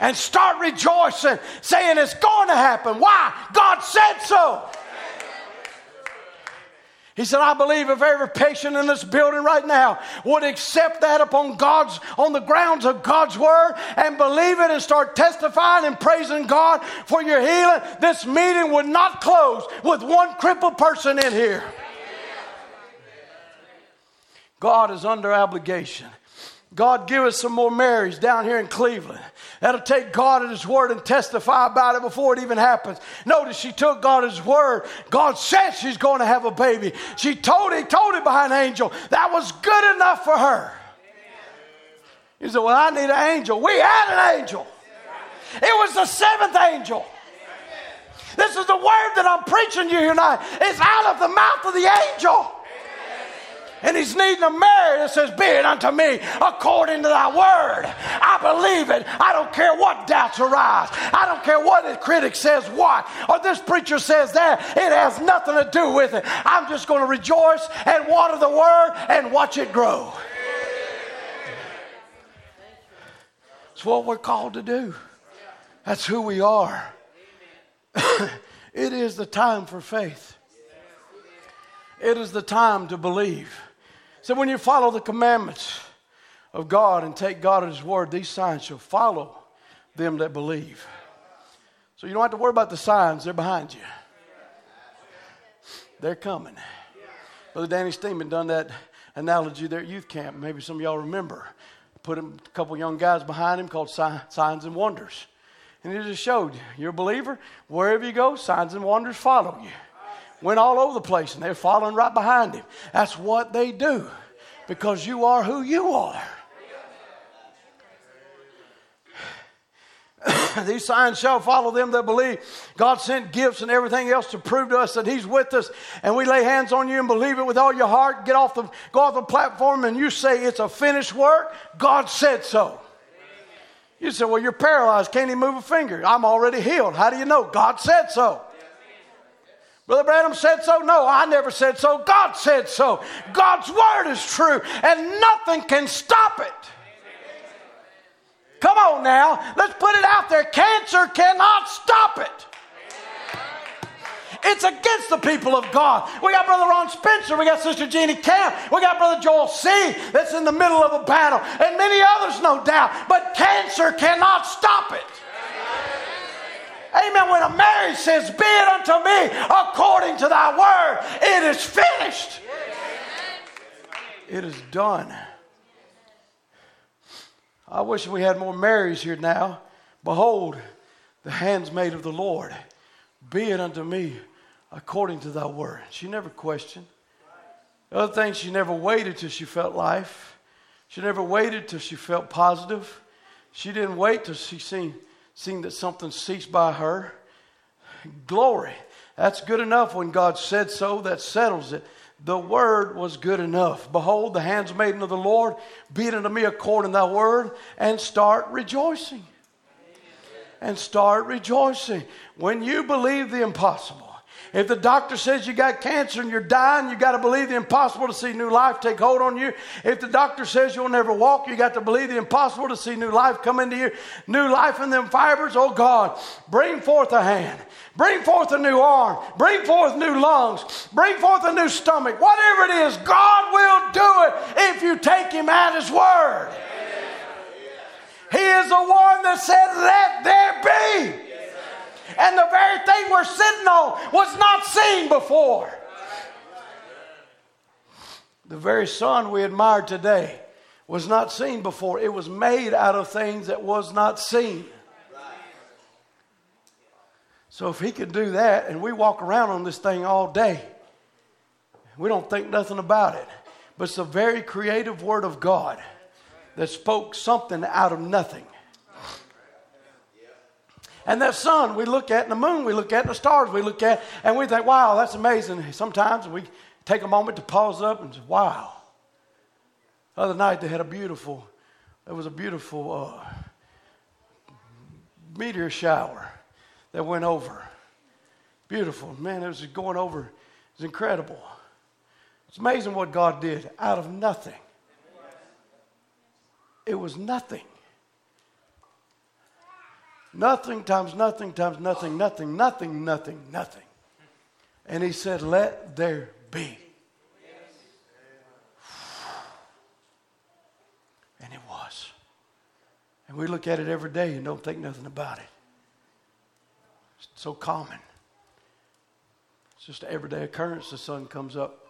and start rejoicing, saying it's going to happen. Why? God said so. He said, I believe if every patient in this building right now would accept that upon God's, on the grounds of God's word and believe it and start testifying and praising God for your healing, this meeting would not close with one crippled person in here. God is under obligation God, give us some more Marys down here in Cleveland. That'll take God at His word and testify about it before it even happens. Notice she took God at His word. God said she's going to have a baby. She told He told it by an angel. That was good enough for her. He said, Well, I need an angel. We had an angel. It was the seventh angel. This is the word that I'm preaching you tonight. It's out of the mouth of the angel and he's needing a Mary that says, Be it unto me according to thy word. I believe it. I don't care what doubts arise. I don't care what the critic says what or this preacher says that. It has nothing to do with it. I'm just going to rejoice and water the word and watch it grow. It's what we're called to do. That's who we are. *laughs* it is the time for faith. It is the time to believe. So when you follow the commandments of God and take God at His word, these signs shall follow them that believe. So you don't have to worry about the signs, they're behind you. They're coming. Brother Danny Steeman done that analogy there at youth camp. Maybe some of y'all remember. Put a couple young guys behind him called Signs and Wonders. And he just showed you, you're a believer, wherever you go, signs and wonders follow you went all over the place and they're following right behind him. That's what they do because you are who you are. *coughs* These signs shall follow them that believe. God sent gifts and everything else to prove to us that He's with us. And we lay hands on you and believe it with all your heart. Get off the go off the platform and you say it's a finished work. God said so. You say, Well, you're paralyzed, can't even move a finger. I'm already healed. How do you know? God said so. Brother Branham said so? No, I never said so. God said so. God's word is true, and nothing can stop it. Come on now, let's put it out there. Cancer cannot stop it. It's against the people of God. We got Brother Ron Spencer. We got Sister Jeannie Camp. We got Brother Joel C. that's in the middle of a battle, and many others, no doubt. But cancer cannot stop it. Amen. When a Mary says, Be it unto me according to thy word, it is finished. It is done. I wish we had more Marys here now. Behold, the handsmaid of the Lord, be it unto me according to thy word. She never questioned. The other thing, she never waited till she felt life. She never waited till she felt positive. She didn't wait till she seen seeing that something ceased by her. Glory. That's good enough when God said so, that settles it. The word was good enough. Behold, the handmaiden of the Lord, be it unto me according to thy word, and start rejoicing. And start rejoicing. When you believe the impossible, if the doctor says you got cancer and you're dying, you got to believe the impossible to see new life take hold on you. If the doctor says you'll never walk, you got to believe the impossible to see new life come into you. New life in them fibers. Oh God, bring forth a hand. Bring forth a new arm. Bring forth new lungs. Bring forth a new stomach. Whatever it is, God will do it if you take Him at His word. He is the one that said, Let there be. And the very thing we're sitting on was not seen before. The very sun we admire today was not seen before. It was made out of things that was not seen. So if he could do that and we walk around on this thing all day, we don't think nothing about it. But it's the very creative word of God that spoke something out of nothing. And that sun we look at, and the moon we look at, and the stars we look at, and we think, wow, that's amazing. Sometimes we take a moment to pause up and say, wow. The other night they had a beautiful, it was a beautiful uh, meteor shower that went over. Beautiful. Man, it was going over. It was incredible. It's amazing what God did out of nothing. It was nothing. Nothing times nothing times nothing, nothing, nothing, nothing, nothing. And he said, Let there be. And it was. And we look at it every day and don't think nothing about it. It's so common. It's just an everyday occurrence. The sun comes up.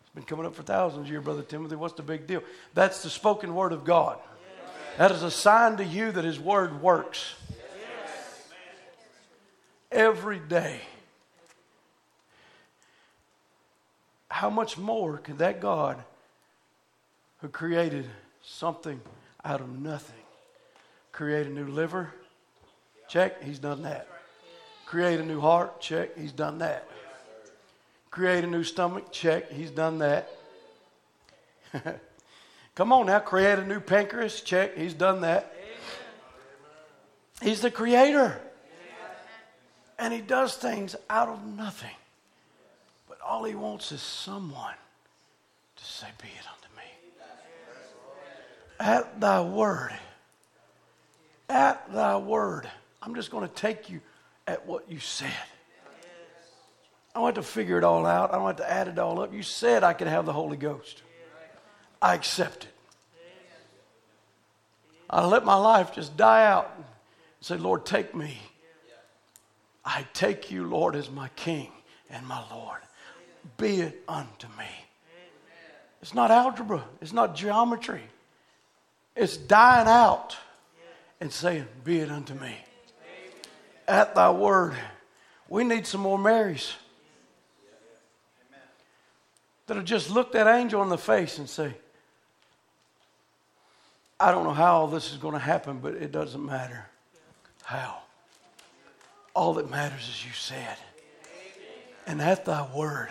It's been coming up for thousands of years, Brother Timothy. What's the big deal? That's the spoken word of God. That is a sign to you that His word works. Every day. How much more can that God who created something out of nothing create a new liver? Check, he's done that. Create a new heart? Check, he's done that. Create a new stomach? Check, he's done that. *laughs* Come on now, create a new pancreas? Check, he's done that. He's the creator. And he does things out of nothing. But all he wants is someone to say, Be it unto me. At thy word. At thy word. I'm just going to take you at what you said. I don't have to figure it all out. I don't have to add it all up. You said I could have the Holy Ghost. I accept it. I let my life just die out and say, Lord, take me. I take you, Lord, as my King and my Lord. Be it unto me. It's not algebra, it's not geometry. It's dying out and saying, Be it unto me. At thy word. We need some more Marys that'll just look that angel in the face and say, I don't know how all this is going to happen, but it doesn't matter how. All that matters is you said. And at thy word.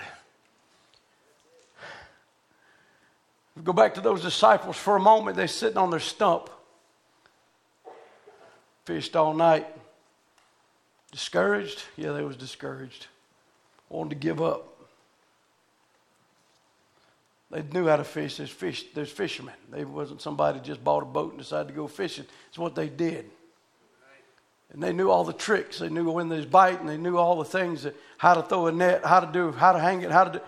Go back to those disciples for a moment. They're sitting on their stump, fished all night. Discouraged? Yeah, they was discouraged. Wanted to give up. They knew how to fish. There's fish. There's fishermen. They wasn't somebody just bought a boat and decided to go fishing. It's what they did. And they knew all the tricks. They knew when there's bite, and they knew all the things that how to throw a net, how to do, how to hang it, how to do.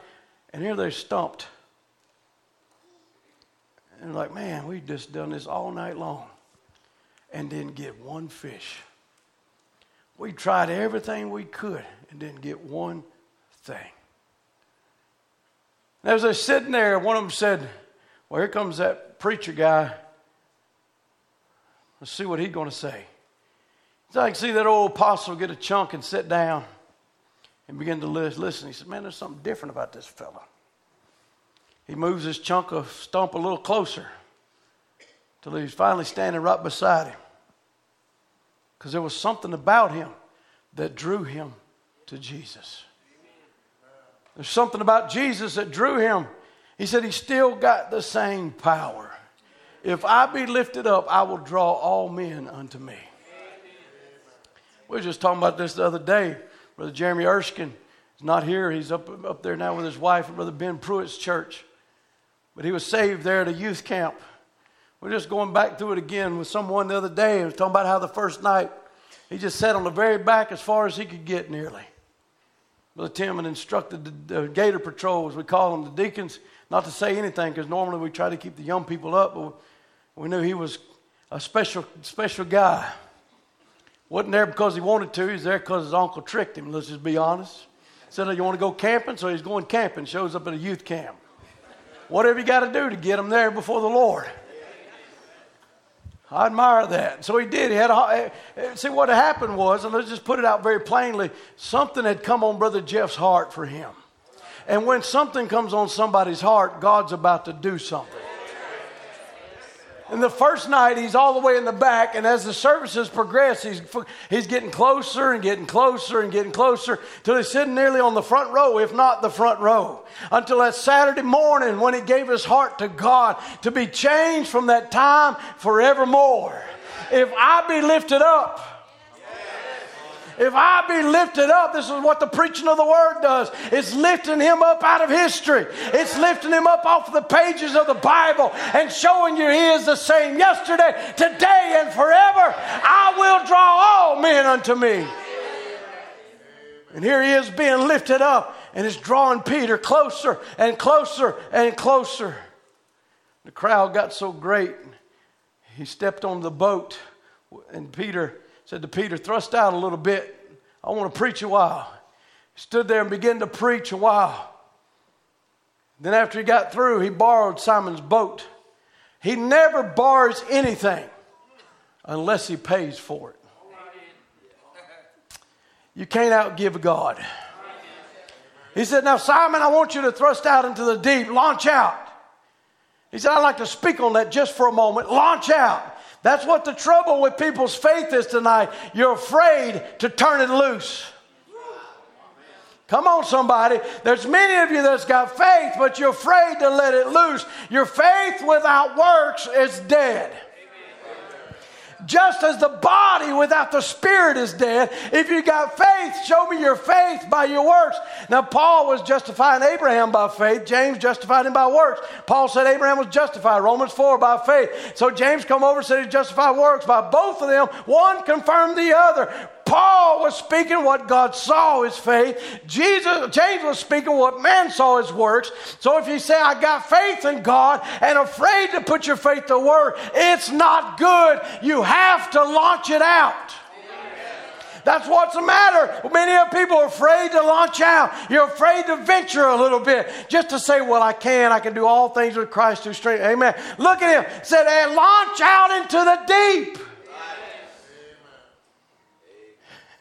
And here they're stumped. And they're like, man, we've just done this all night long and didn't get one fish. We tried everything we could and didn't get one thing. And as they're sitting there, one of them said, Well, here comes that preacher guy. Let's see what he's going to say. So I can see that old apostle get a chunk and sit down and begin to listen. He said, Man, there's something different about this fellow. He moves his chunk of stump a little closer till he's finally standing right beside him. Because there was something about him that drew him to Jesus. There's something about Jesus that drew him. He said, He still got the same power. If I be lifted up, I will draw all men unto me. We were just talking about this the other day. Brother Jeremy Erskine is not here. He's up, up there now with his wife at Brother Ben Pruitt's church. But he was saved there at a youth camp. We're just going back through it again with someone the other day. He was talking about how the first night he just sat on the very back as far as he could get nearly. Brother Tim had instructed the, the Gator Patrol, as we call them, the deacons, not to say anything because normally we try to keep the young people up, but we knew he was a special, special guy. Wasn't there because he wanted to, he's there because his uncle tricked him, let's just be honest. Said, oh, You want to go camping? So he's going camping, shows up at a youth camp. Whatever you got to do to get him there before the Lord. I admire that. So he did. He had a, eh, eh, see what happened was, and let's just put it out very plainly. Something had come on Brother Jeff's heart for him, and when something comes on somebody's heart, God's about to do something. And the first night, he's all the way in the back, and as the services progress, he's, he's getting closer and getting closer and getting closer till he's sitting nearly on the front row, if not the front row. Until that Saturday morning when he gave his heart to God to be changed from that time forevermore. If I be lifted up, if I be lifted up, this is what the preaching of the word does. It's lifting him up out of history. It's lifting him up off the pages of the Bible and showing you he is the same yesterday, today, and forever. I will draw all men unto me. And here he is being lifted up and it's drawing Peter closer and closer and closer. The crowd got so great, he stepped on the boat, and Peter said to Peter, Thrust out a little bit. I want to preach a while. He stood there and began to preach a while. Then, after he got through, he borrowed Simon's boat. He never borrows anything unless he pays for it. You can't outgive God. He said, Now, Simon, I want you to thrust out into the deep, launch out. He said, I'd like to speak on that just for a moment. Launch out. That's what the trouble with people's faith is tonight. You're afraid to turn it loose. Come on, somebody. There's many of you that's got faith, but you're afraid to let it loose. Your faith without works is dead. Just as the body without the spirit is dead, if you got faith, show me your faith by your works. Now, Paul was justifying Abraham by faith. James justified him by works. Paul said Abraham was justified. Romans 4 by faith. So James come over and said he justified works. By both of them, one confirmed the other. Paul was speaking what God saw his faith. Jesus, James was speaking what man saw his works. So if you say, I got faith in God and afraid to put your faith to work, it's not good. You have to launch it out. That's what's the matter. Many of people are afraid to launch out. You're afraid to venture a little bit just to say, Well, I can. I can do all things with Christ who strengthens. Amen. Look at him. Said, hey, launch out into the deep.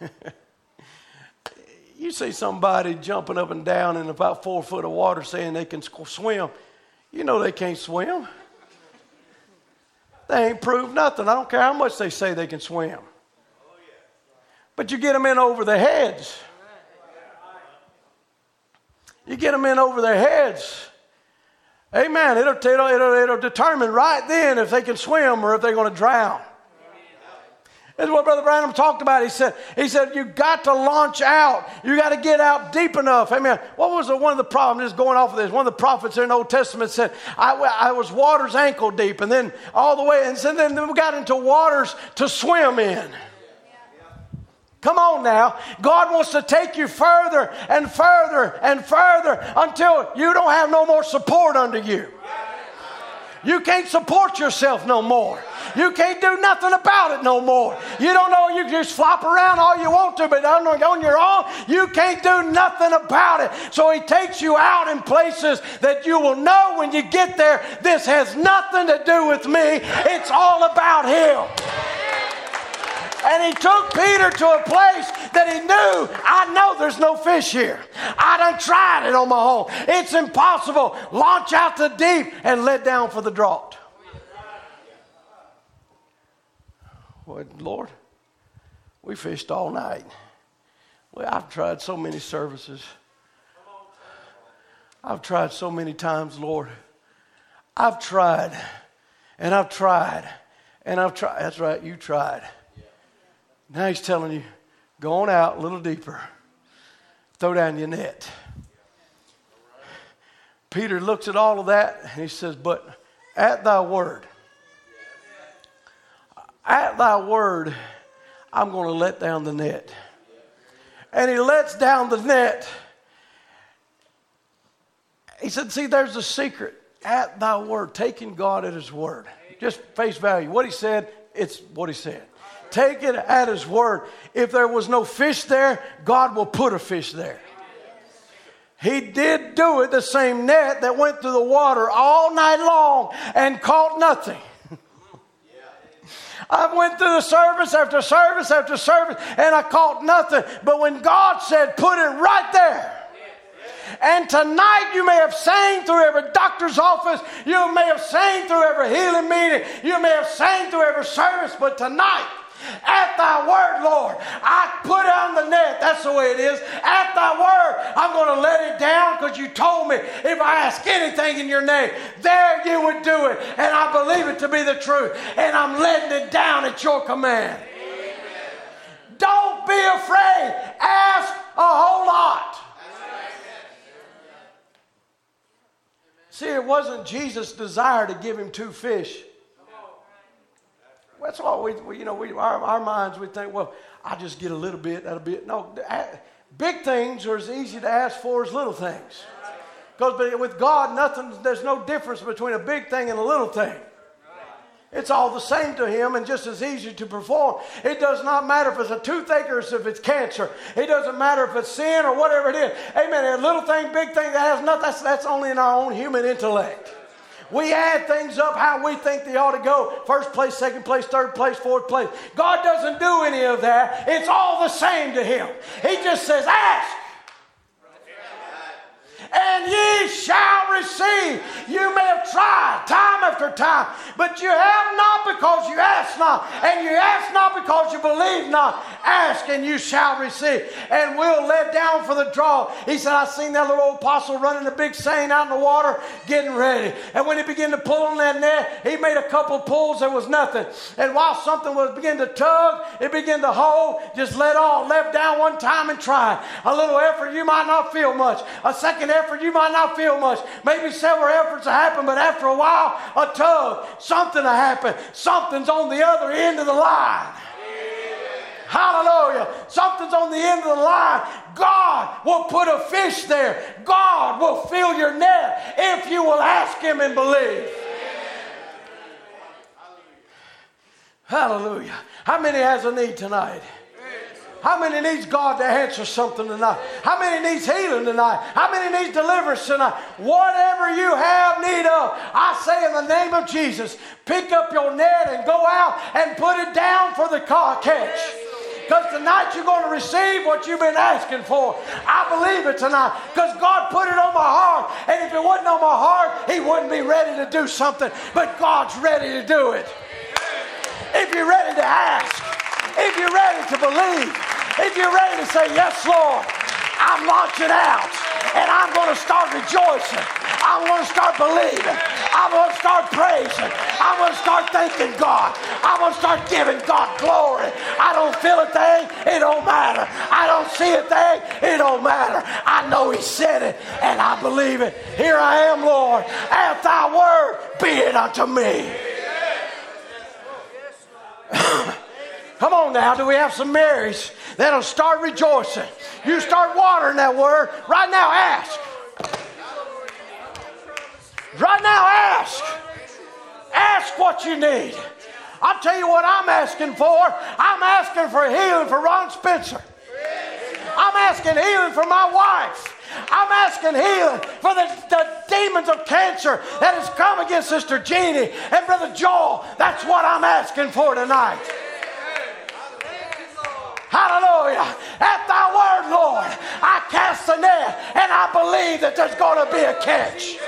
*laughs* you see somebody jumping up and down in about four foot of water saying they can swim. You know they can't swim. They ain't proved nothing. I don't care how much they say they can swim. But you get them in over their heads. You get them in over their heads. Amen. It'll, it'll, it'll, it'll determine right then if they can swim or if they're going to drown. That's what Brother Branham talked about. He said, he said, you got to launch out. You got to get out deep enough. Amen. What was the, one of the problems, just going off of this, one of the prophets in the Old Testament said, I, I was waters ankle deep, and then all the way, and so then we got into waters to swim in. Come on now. God wants to take you further and further and further until you don't have no more support under you. You can't support yourself no more. You can't do nothing about it no more. You don't know, you just flop around all you want to, but on, your own, you can't do nothing about it. So He takes you out in places that you will know when you get there, this has nothing to do with me, it's all about Him. And he took Peter to a place that he knew, I know there's no fish here. I done tried it on my own. It's impossible. Launch out the deep and let down for the draught. Well, Lord, we fished all night. Well, I've tried so many services. I've tried so many times, Lord. I've tried and I've tried and I've tried. That's right, you tried. Now he's telling you, go on out a little deeper, throw down your net. Peter looks at all of that and he says, But at thy word, at thy word, I'm going to let down the net. And he lets down the net. He said, See, there's a secret. At thy word, taking God at his word. Just face value. What he said, it's what he said. Take it at his word. If there was no fish there, God will put a fish there. He did do it, the same net that went through the water all night long and caught nothing. *laughs* I went through the service after service after service and I caught nothing. But when God said, put it right there. And tonight you may have sang through every doctor's office, you may have sang through every healing meeting, you may have sang through every service, but tonight at thy word, Lord, I put on the net. That's the way it is. At thy word, I'm going to let it down because you told me if I ask anything in your name, there you would do it. And I believe it to be the truth. And I'm letting it down at your command. Amen. Don't be afraid. Ask a whole lot. See, it wasn't Jesus' desire to give him two fish. That's all we, we you know, we, our, our minds, we think, well, I just get a little bit, that a bit. No, big things are as easy to ask for as little things. Because with God, nothing, there's no difference between a big thing and a little thing. It's all the same to him and just as easy to perform. It does not matter if it's a toothache or if it's cancer. It doesn't matter if it's sin or whatever it is. Amen. A little thing, big thing that has nothing, that's, that's only in our own human intellect. We add things up how we think they ought to go. First place, second place, third place, fourth place. God doesn't do any of that. It's all the same to Him. He just says, ask and ye shall receive. You may have tried time after time, but you have not because you ask not, and you ask not because you believe not. Ask and you shall receive. And we'll let down for the draw. He said, I seen that little old apostle running a big seine out in the water, getting ready. And when he began to pull on that net, he made a couple pulls, there was nothing. And while something was beginning to tug, it began to hold, just let off, left down one time and try. A little effort, you might not feel much. A second effort, you might not feel much. Maybe several efforts will happen, but after a while, a tug, something will happen. Something's on the other end of the line. Hallelujah. Something's on the end of the line. God will put a fish there. God will fill your net if you will ask Him and believe. Hallelujah. How many has a need tonight? How many needs God to answer something tonight? How many needs healing tonight? How many needs deliverance tonight? Whatever you have need of, I say in the name of Jesus, pick up your net and go out and put it down for the catch. Because tonight you're going to receive what you've been asking for. I believe it tonight because God put it on my heart. And if it wasn't on my heart, He wouldn't be ready to do something. But God's ready to do it. If you're ready to ask, if you're ready to believe, if you're ready to say, Yes, Lord, I'm launching out and I'm going to start rejoicing. I'm going to start believing. I'm going to start praising. I'm going to start thanking God. I'm going to start giving God glory. I don't feel a thing, it don't matter. I don't see a thing, it don't matter. I know He said it and I believe it. Here I am, Lord. At thy word, be it unto me. *laughs* Come on now, do we have some Marys that'll start rejoicing? You start watering that word. Right now, ask. Right now, ask. Ask what you need. I'll tell you what I'm asking for. I'm asking for healing for Ron Spencer. I'm asking healing for my wife. I'm asking healing for the, the demons of cancer that has come against Sister Jeannie and Brother Joel. That's what I'm asking for tonight. Hallelujah. At thy word, Lord, I cast the net and I believe that there's going to be a catch.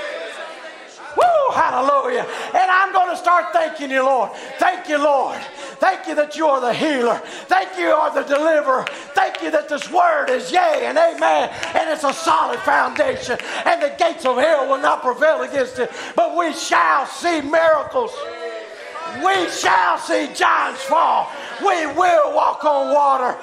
Woo, hallelujah. And I'm going to start thanking you, Lord. Thank you, Lord. Thank you that you are the healer. Thank you, you are the deliverer. Thank you that this word is yea and amen. And it's a solid foundation. And the gates of hell will not prevail against it. But we shall see miracles. We shall see giants fall. We will walk on water.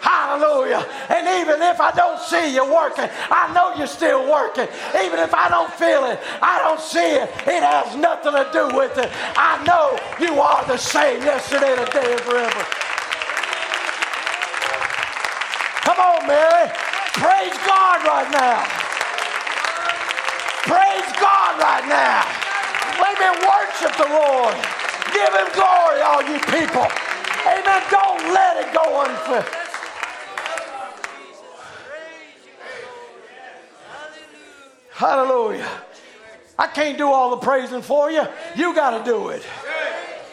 Hallelujah. And even if I don't see you working, I know you're still working. Even if I don't feel it, I don't see it, it has nothing to do with it. I know you are the same yesterday, today, and forever. Come on, Mary. Praise God right now. Praise God right now. Let me worship the Lord. Give him glory, all you people. Amen. Don't let it go unfulfilled. Hallelujah. I can't do all the praising for you. You got to do it.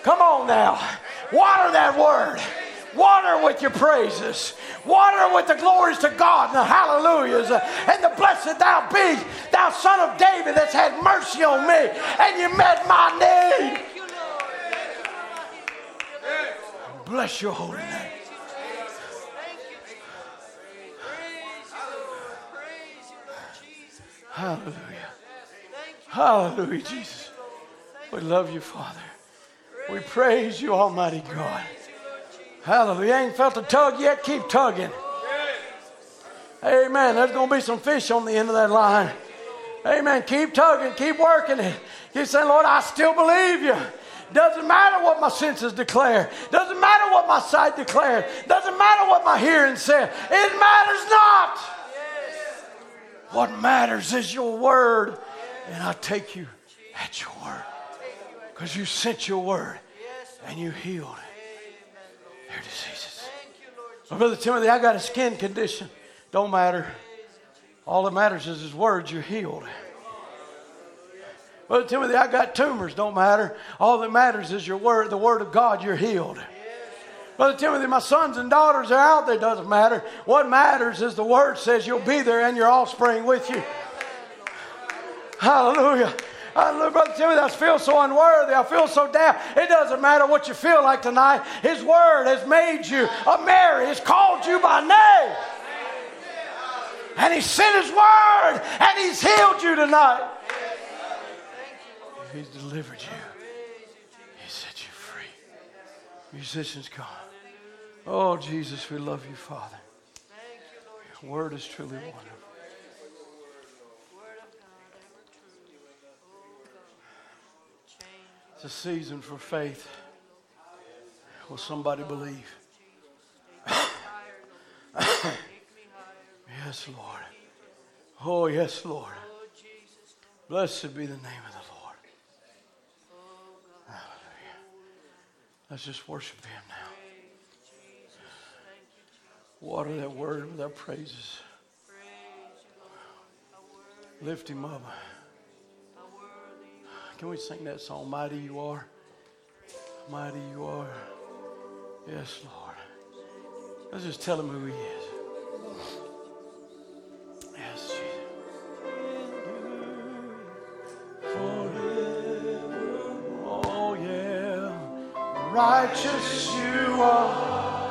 Come on now. Water that word. Water with your praises. Water with the glories to God and the hallelujahs. And the blessed thou be, thou son of David that's had mercy on me and you met my need. Bless your holy name. Hallelujah. Hallelujah, Jesus. We love you, Father. We praise you, Almighty God. Hallelujah. You ain't felt a tug yet? Keep tugging. Amen. There's going to be some fish on the end of that line. Amen. Keep tugging. Keep working it. Keep saying, Lord, I still believe you. Doesn't matter what my senses declare. Doesn't matter what my sight declares. Doesn't matter what my hearing says. It matters not. What matters is your word. And I take you at your word. Because you sent your word and you healed diseases. Brother Timothy, I got a skin condition. Don't matter. All that matters is his words, you're healed. Brother Timothy, I got tumors. Don't matter. All that matters is your word, the word of God, you're healed. Brother Timothy, my sons and daughters are out there. Doesn't matter. What matters is the word says you'll be there and your offspring with you. Hallelujah. Hallelujah. Brother Timothy, I feel so unworthy. I feel so down. It doesn't matter what you feel like tonight. His word has made you a Mary. He's called you by name. And he sent his word and he's healed you tonight. He's delivered you. He set you free. Musicians, come. Oh, Jesus, we love you, Father. Your word is truly wonderful. It's a season for faith. Will somebody believe? *coughs* yes, Lord. Oh, yes, Lord. Blessed be the name of the Lord. Hallelujah. Let's just worship Him now. Water that word with our praises. Lift Him up. Can we sing that song, Mighty You Are? Mighty You Are. Yes, Lord. Let's just tell Him who He is. Yes, Jesus. Oh, yeah. Righteous you are.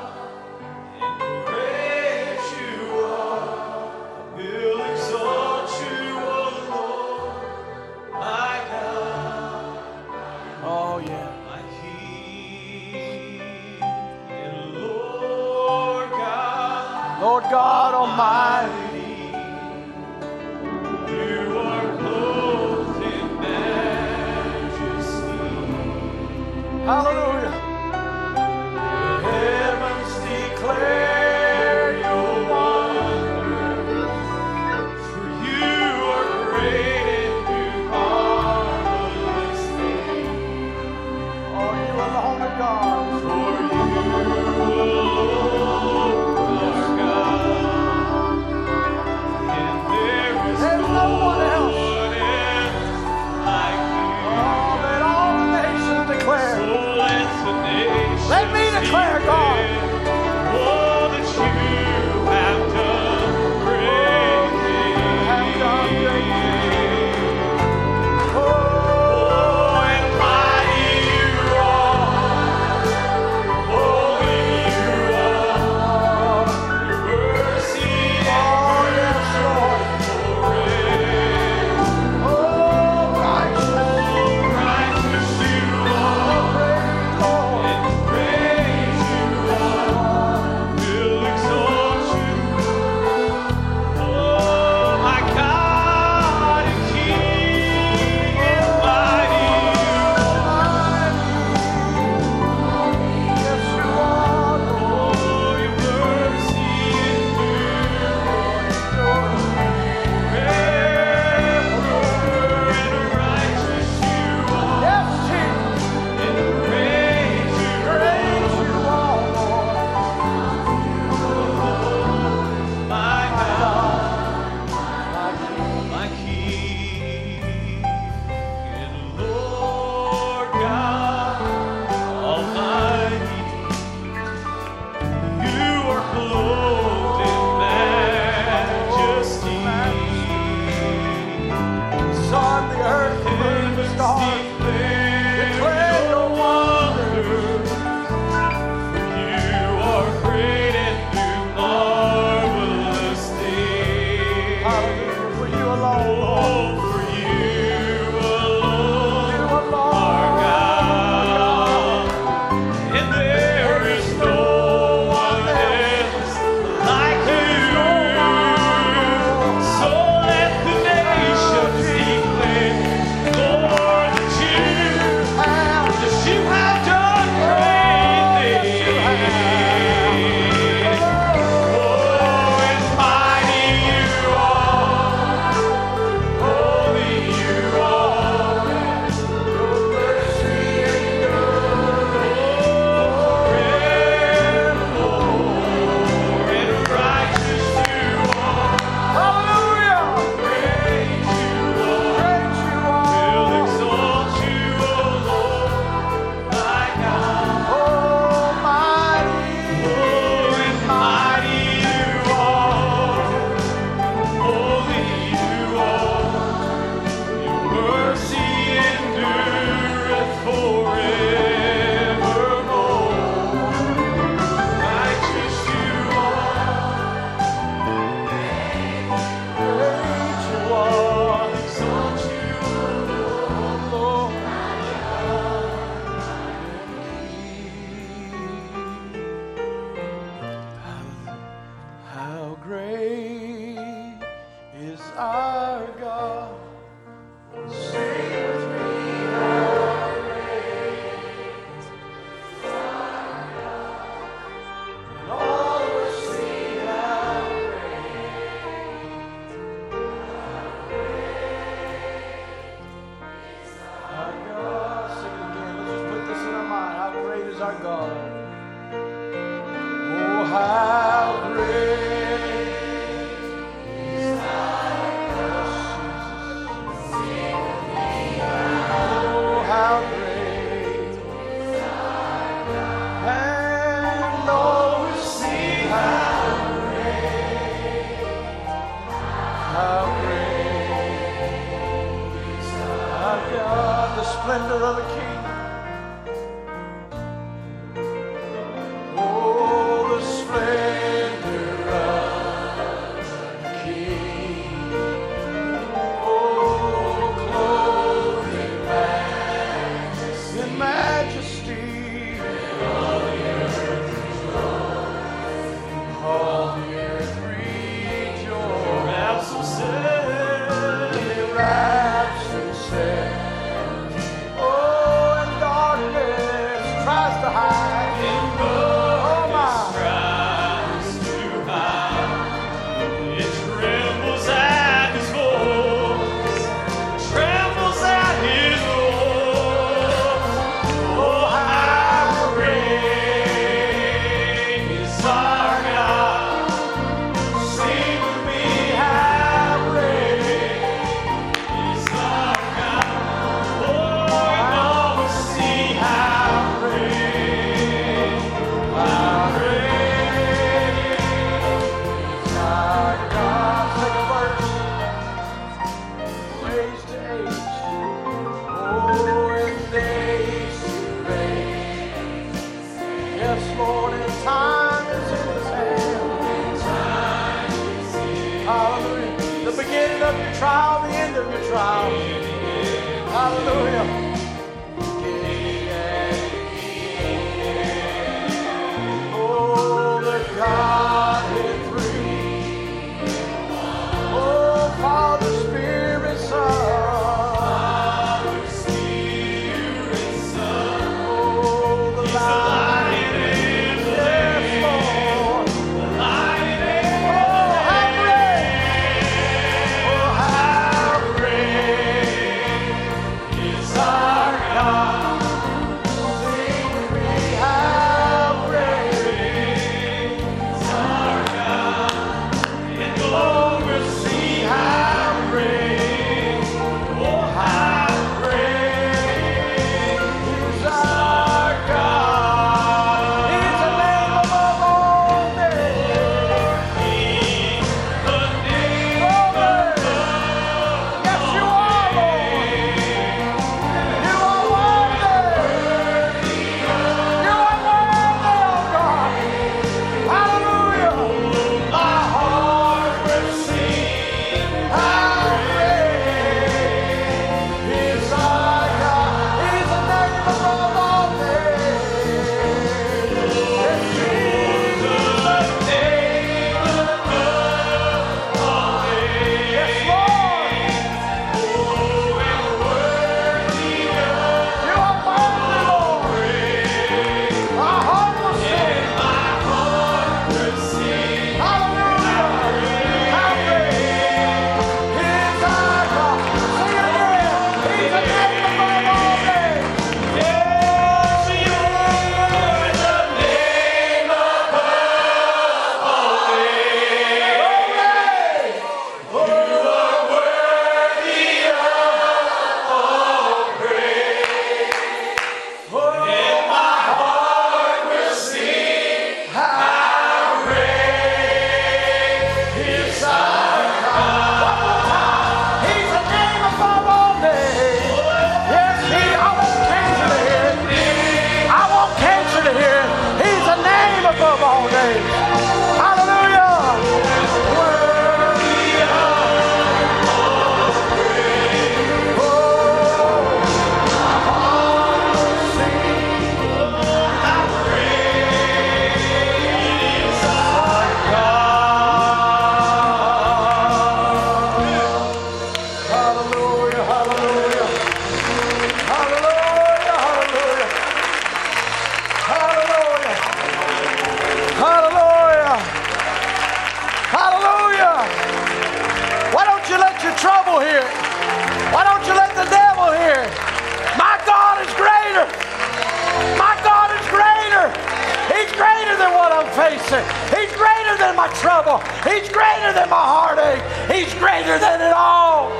My trouble. He's greater than my heartache. He's greater than it all.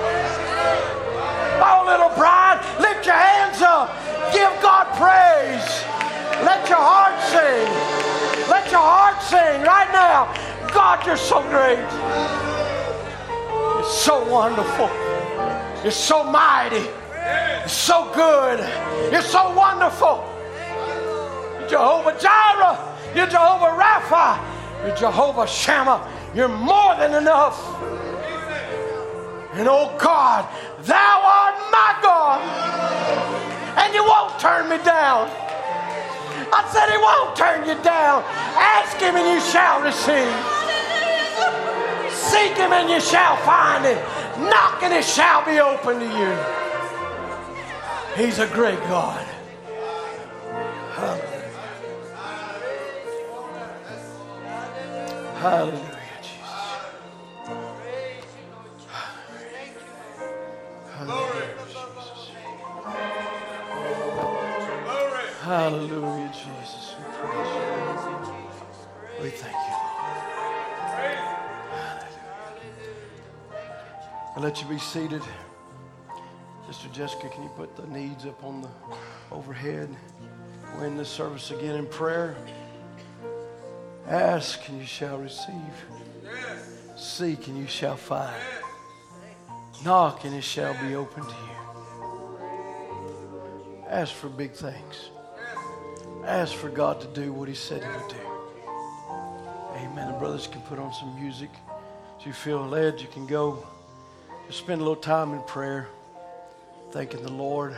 Oh, little bride, lift your hands up. Give God praise. Let your heart sing. Let your heart sing right now. God, you're so great. You're so wonderful. You're so mighty. You're so good. You're so wonderful. You're Jehovah Jireh. You're Jehovah Rapha. You're Jehovah Shammah. You're more than enough. And oh God, thou art my God. And you won't turn me down. I said he won't turn you down. Ask him and you shall receive. Seek him and you shall find him. Knock and it shall be open to you. He's a great God. Hallelujah, Jesus. Hallelujah, Jesus. Hallelujah, Jesus. We praise you. We thank you, Lord. Hallelujah. I'll let you be seated. Sister Jessica, can you put the needs up on the overhead? We're in this service again in prayer. Ask and you shall receive. Seek and you shall find. Knock and it shall be opened to you. Ask for big things. Ask for God to do what He said He would do. Amen. The brothers can put on some music. If you feel led, you can go. Just spend a little time in prayer, thanking the Lord.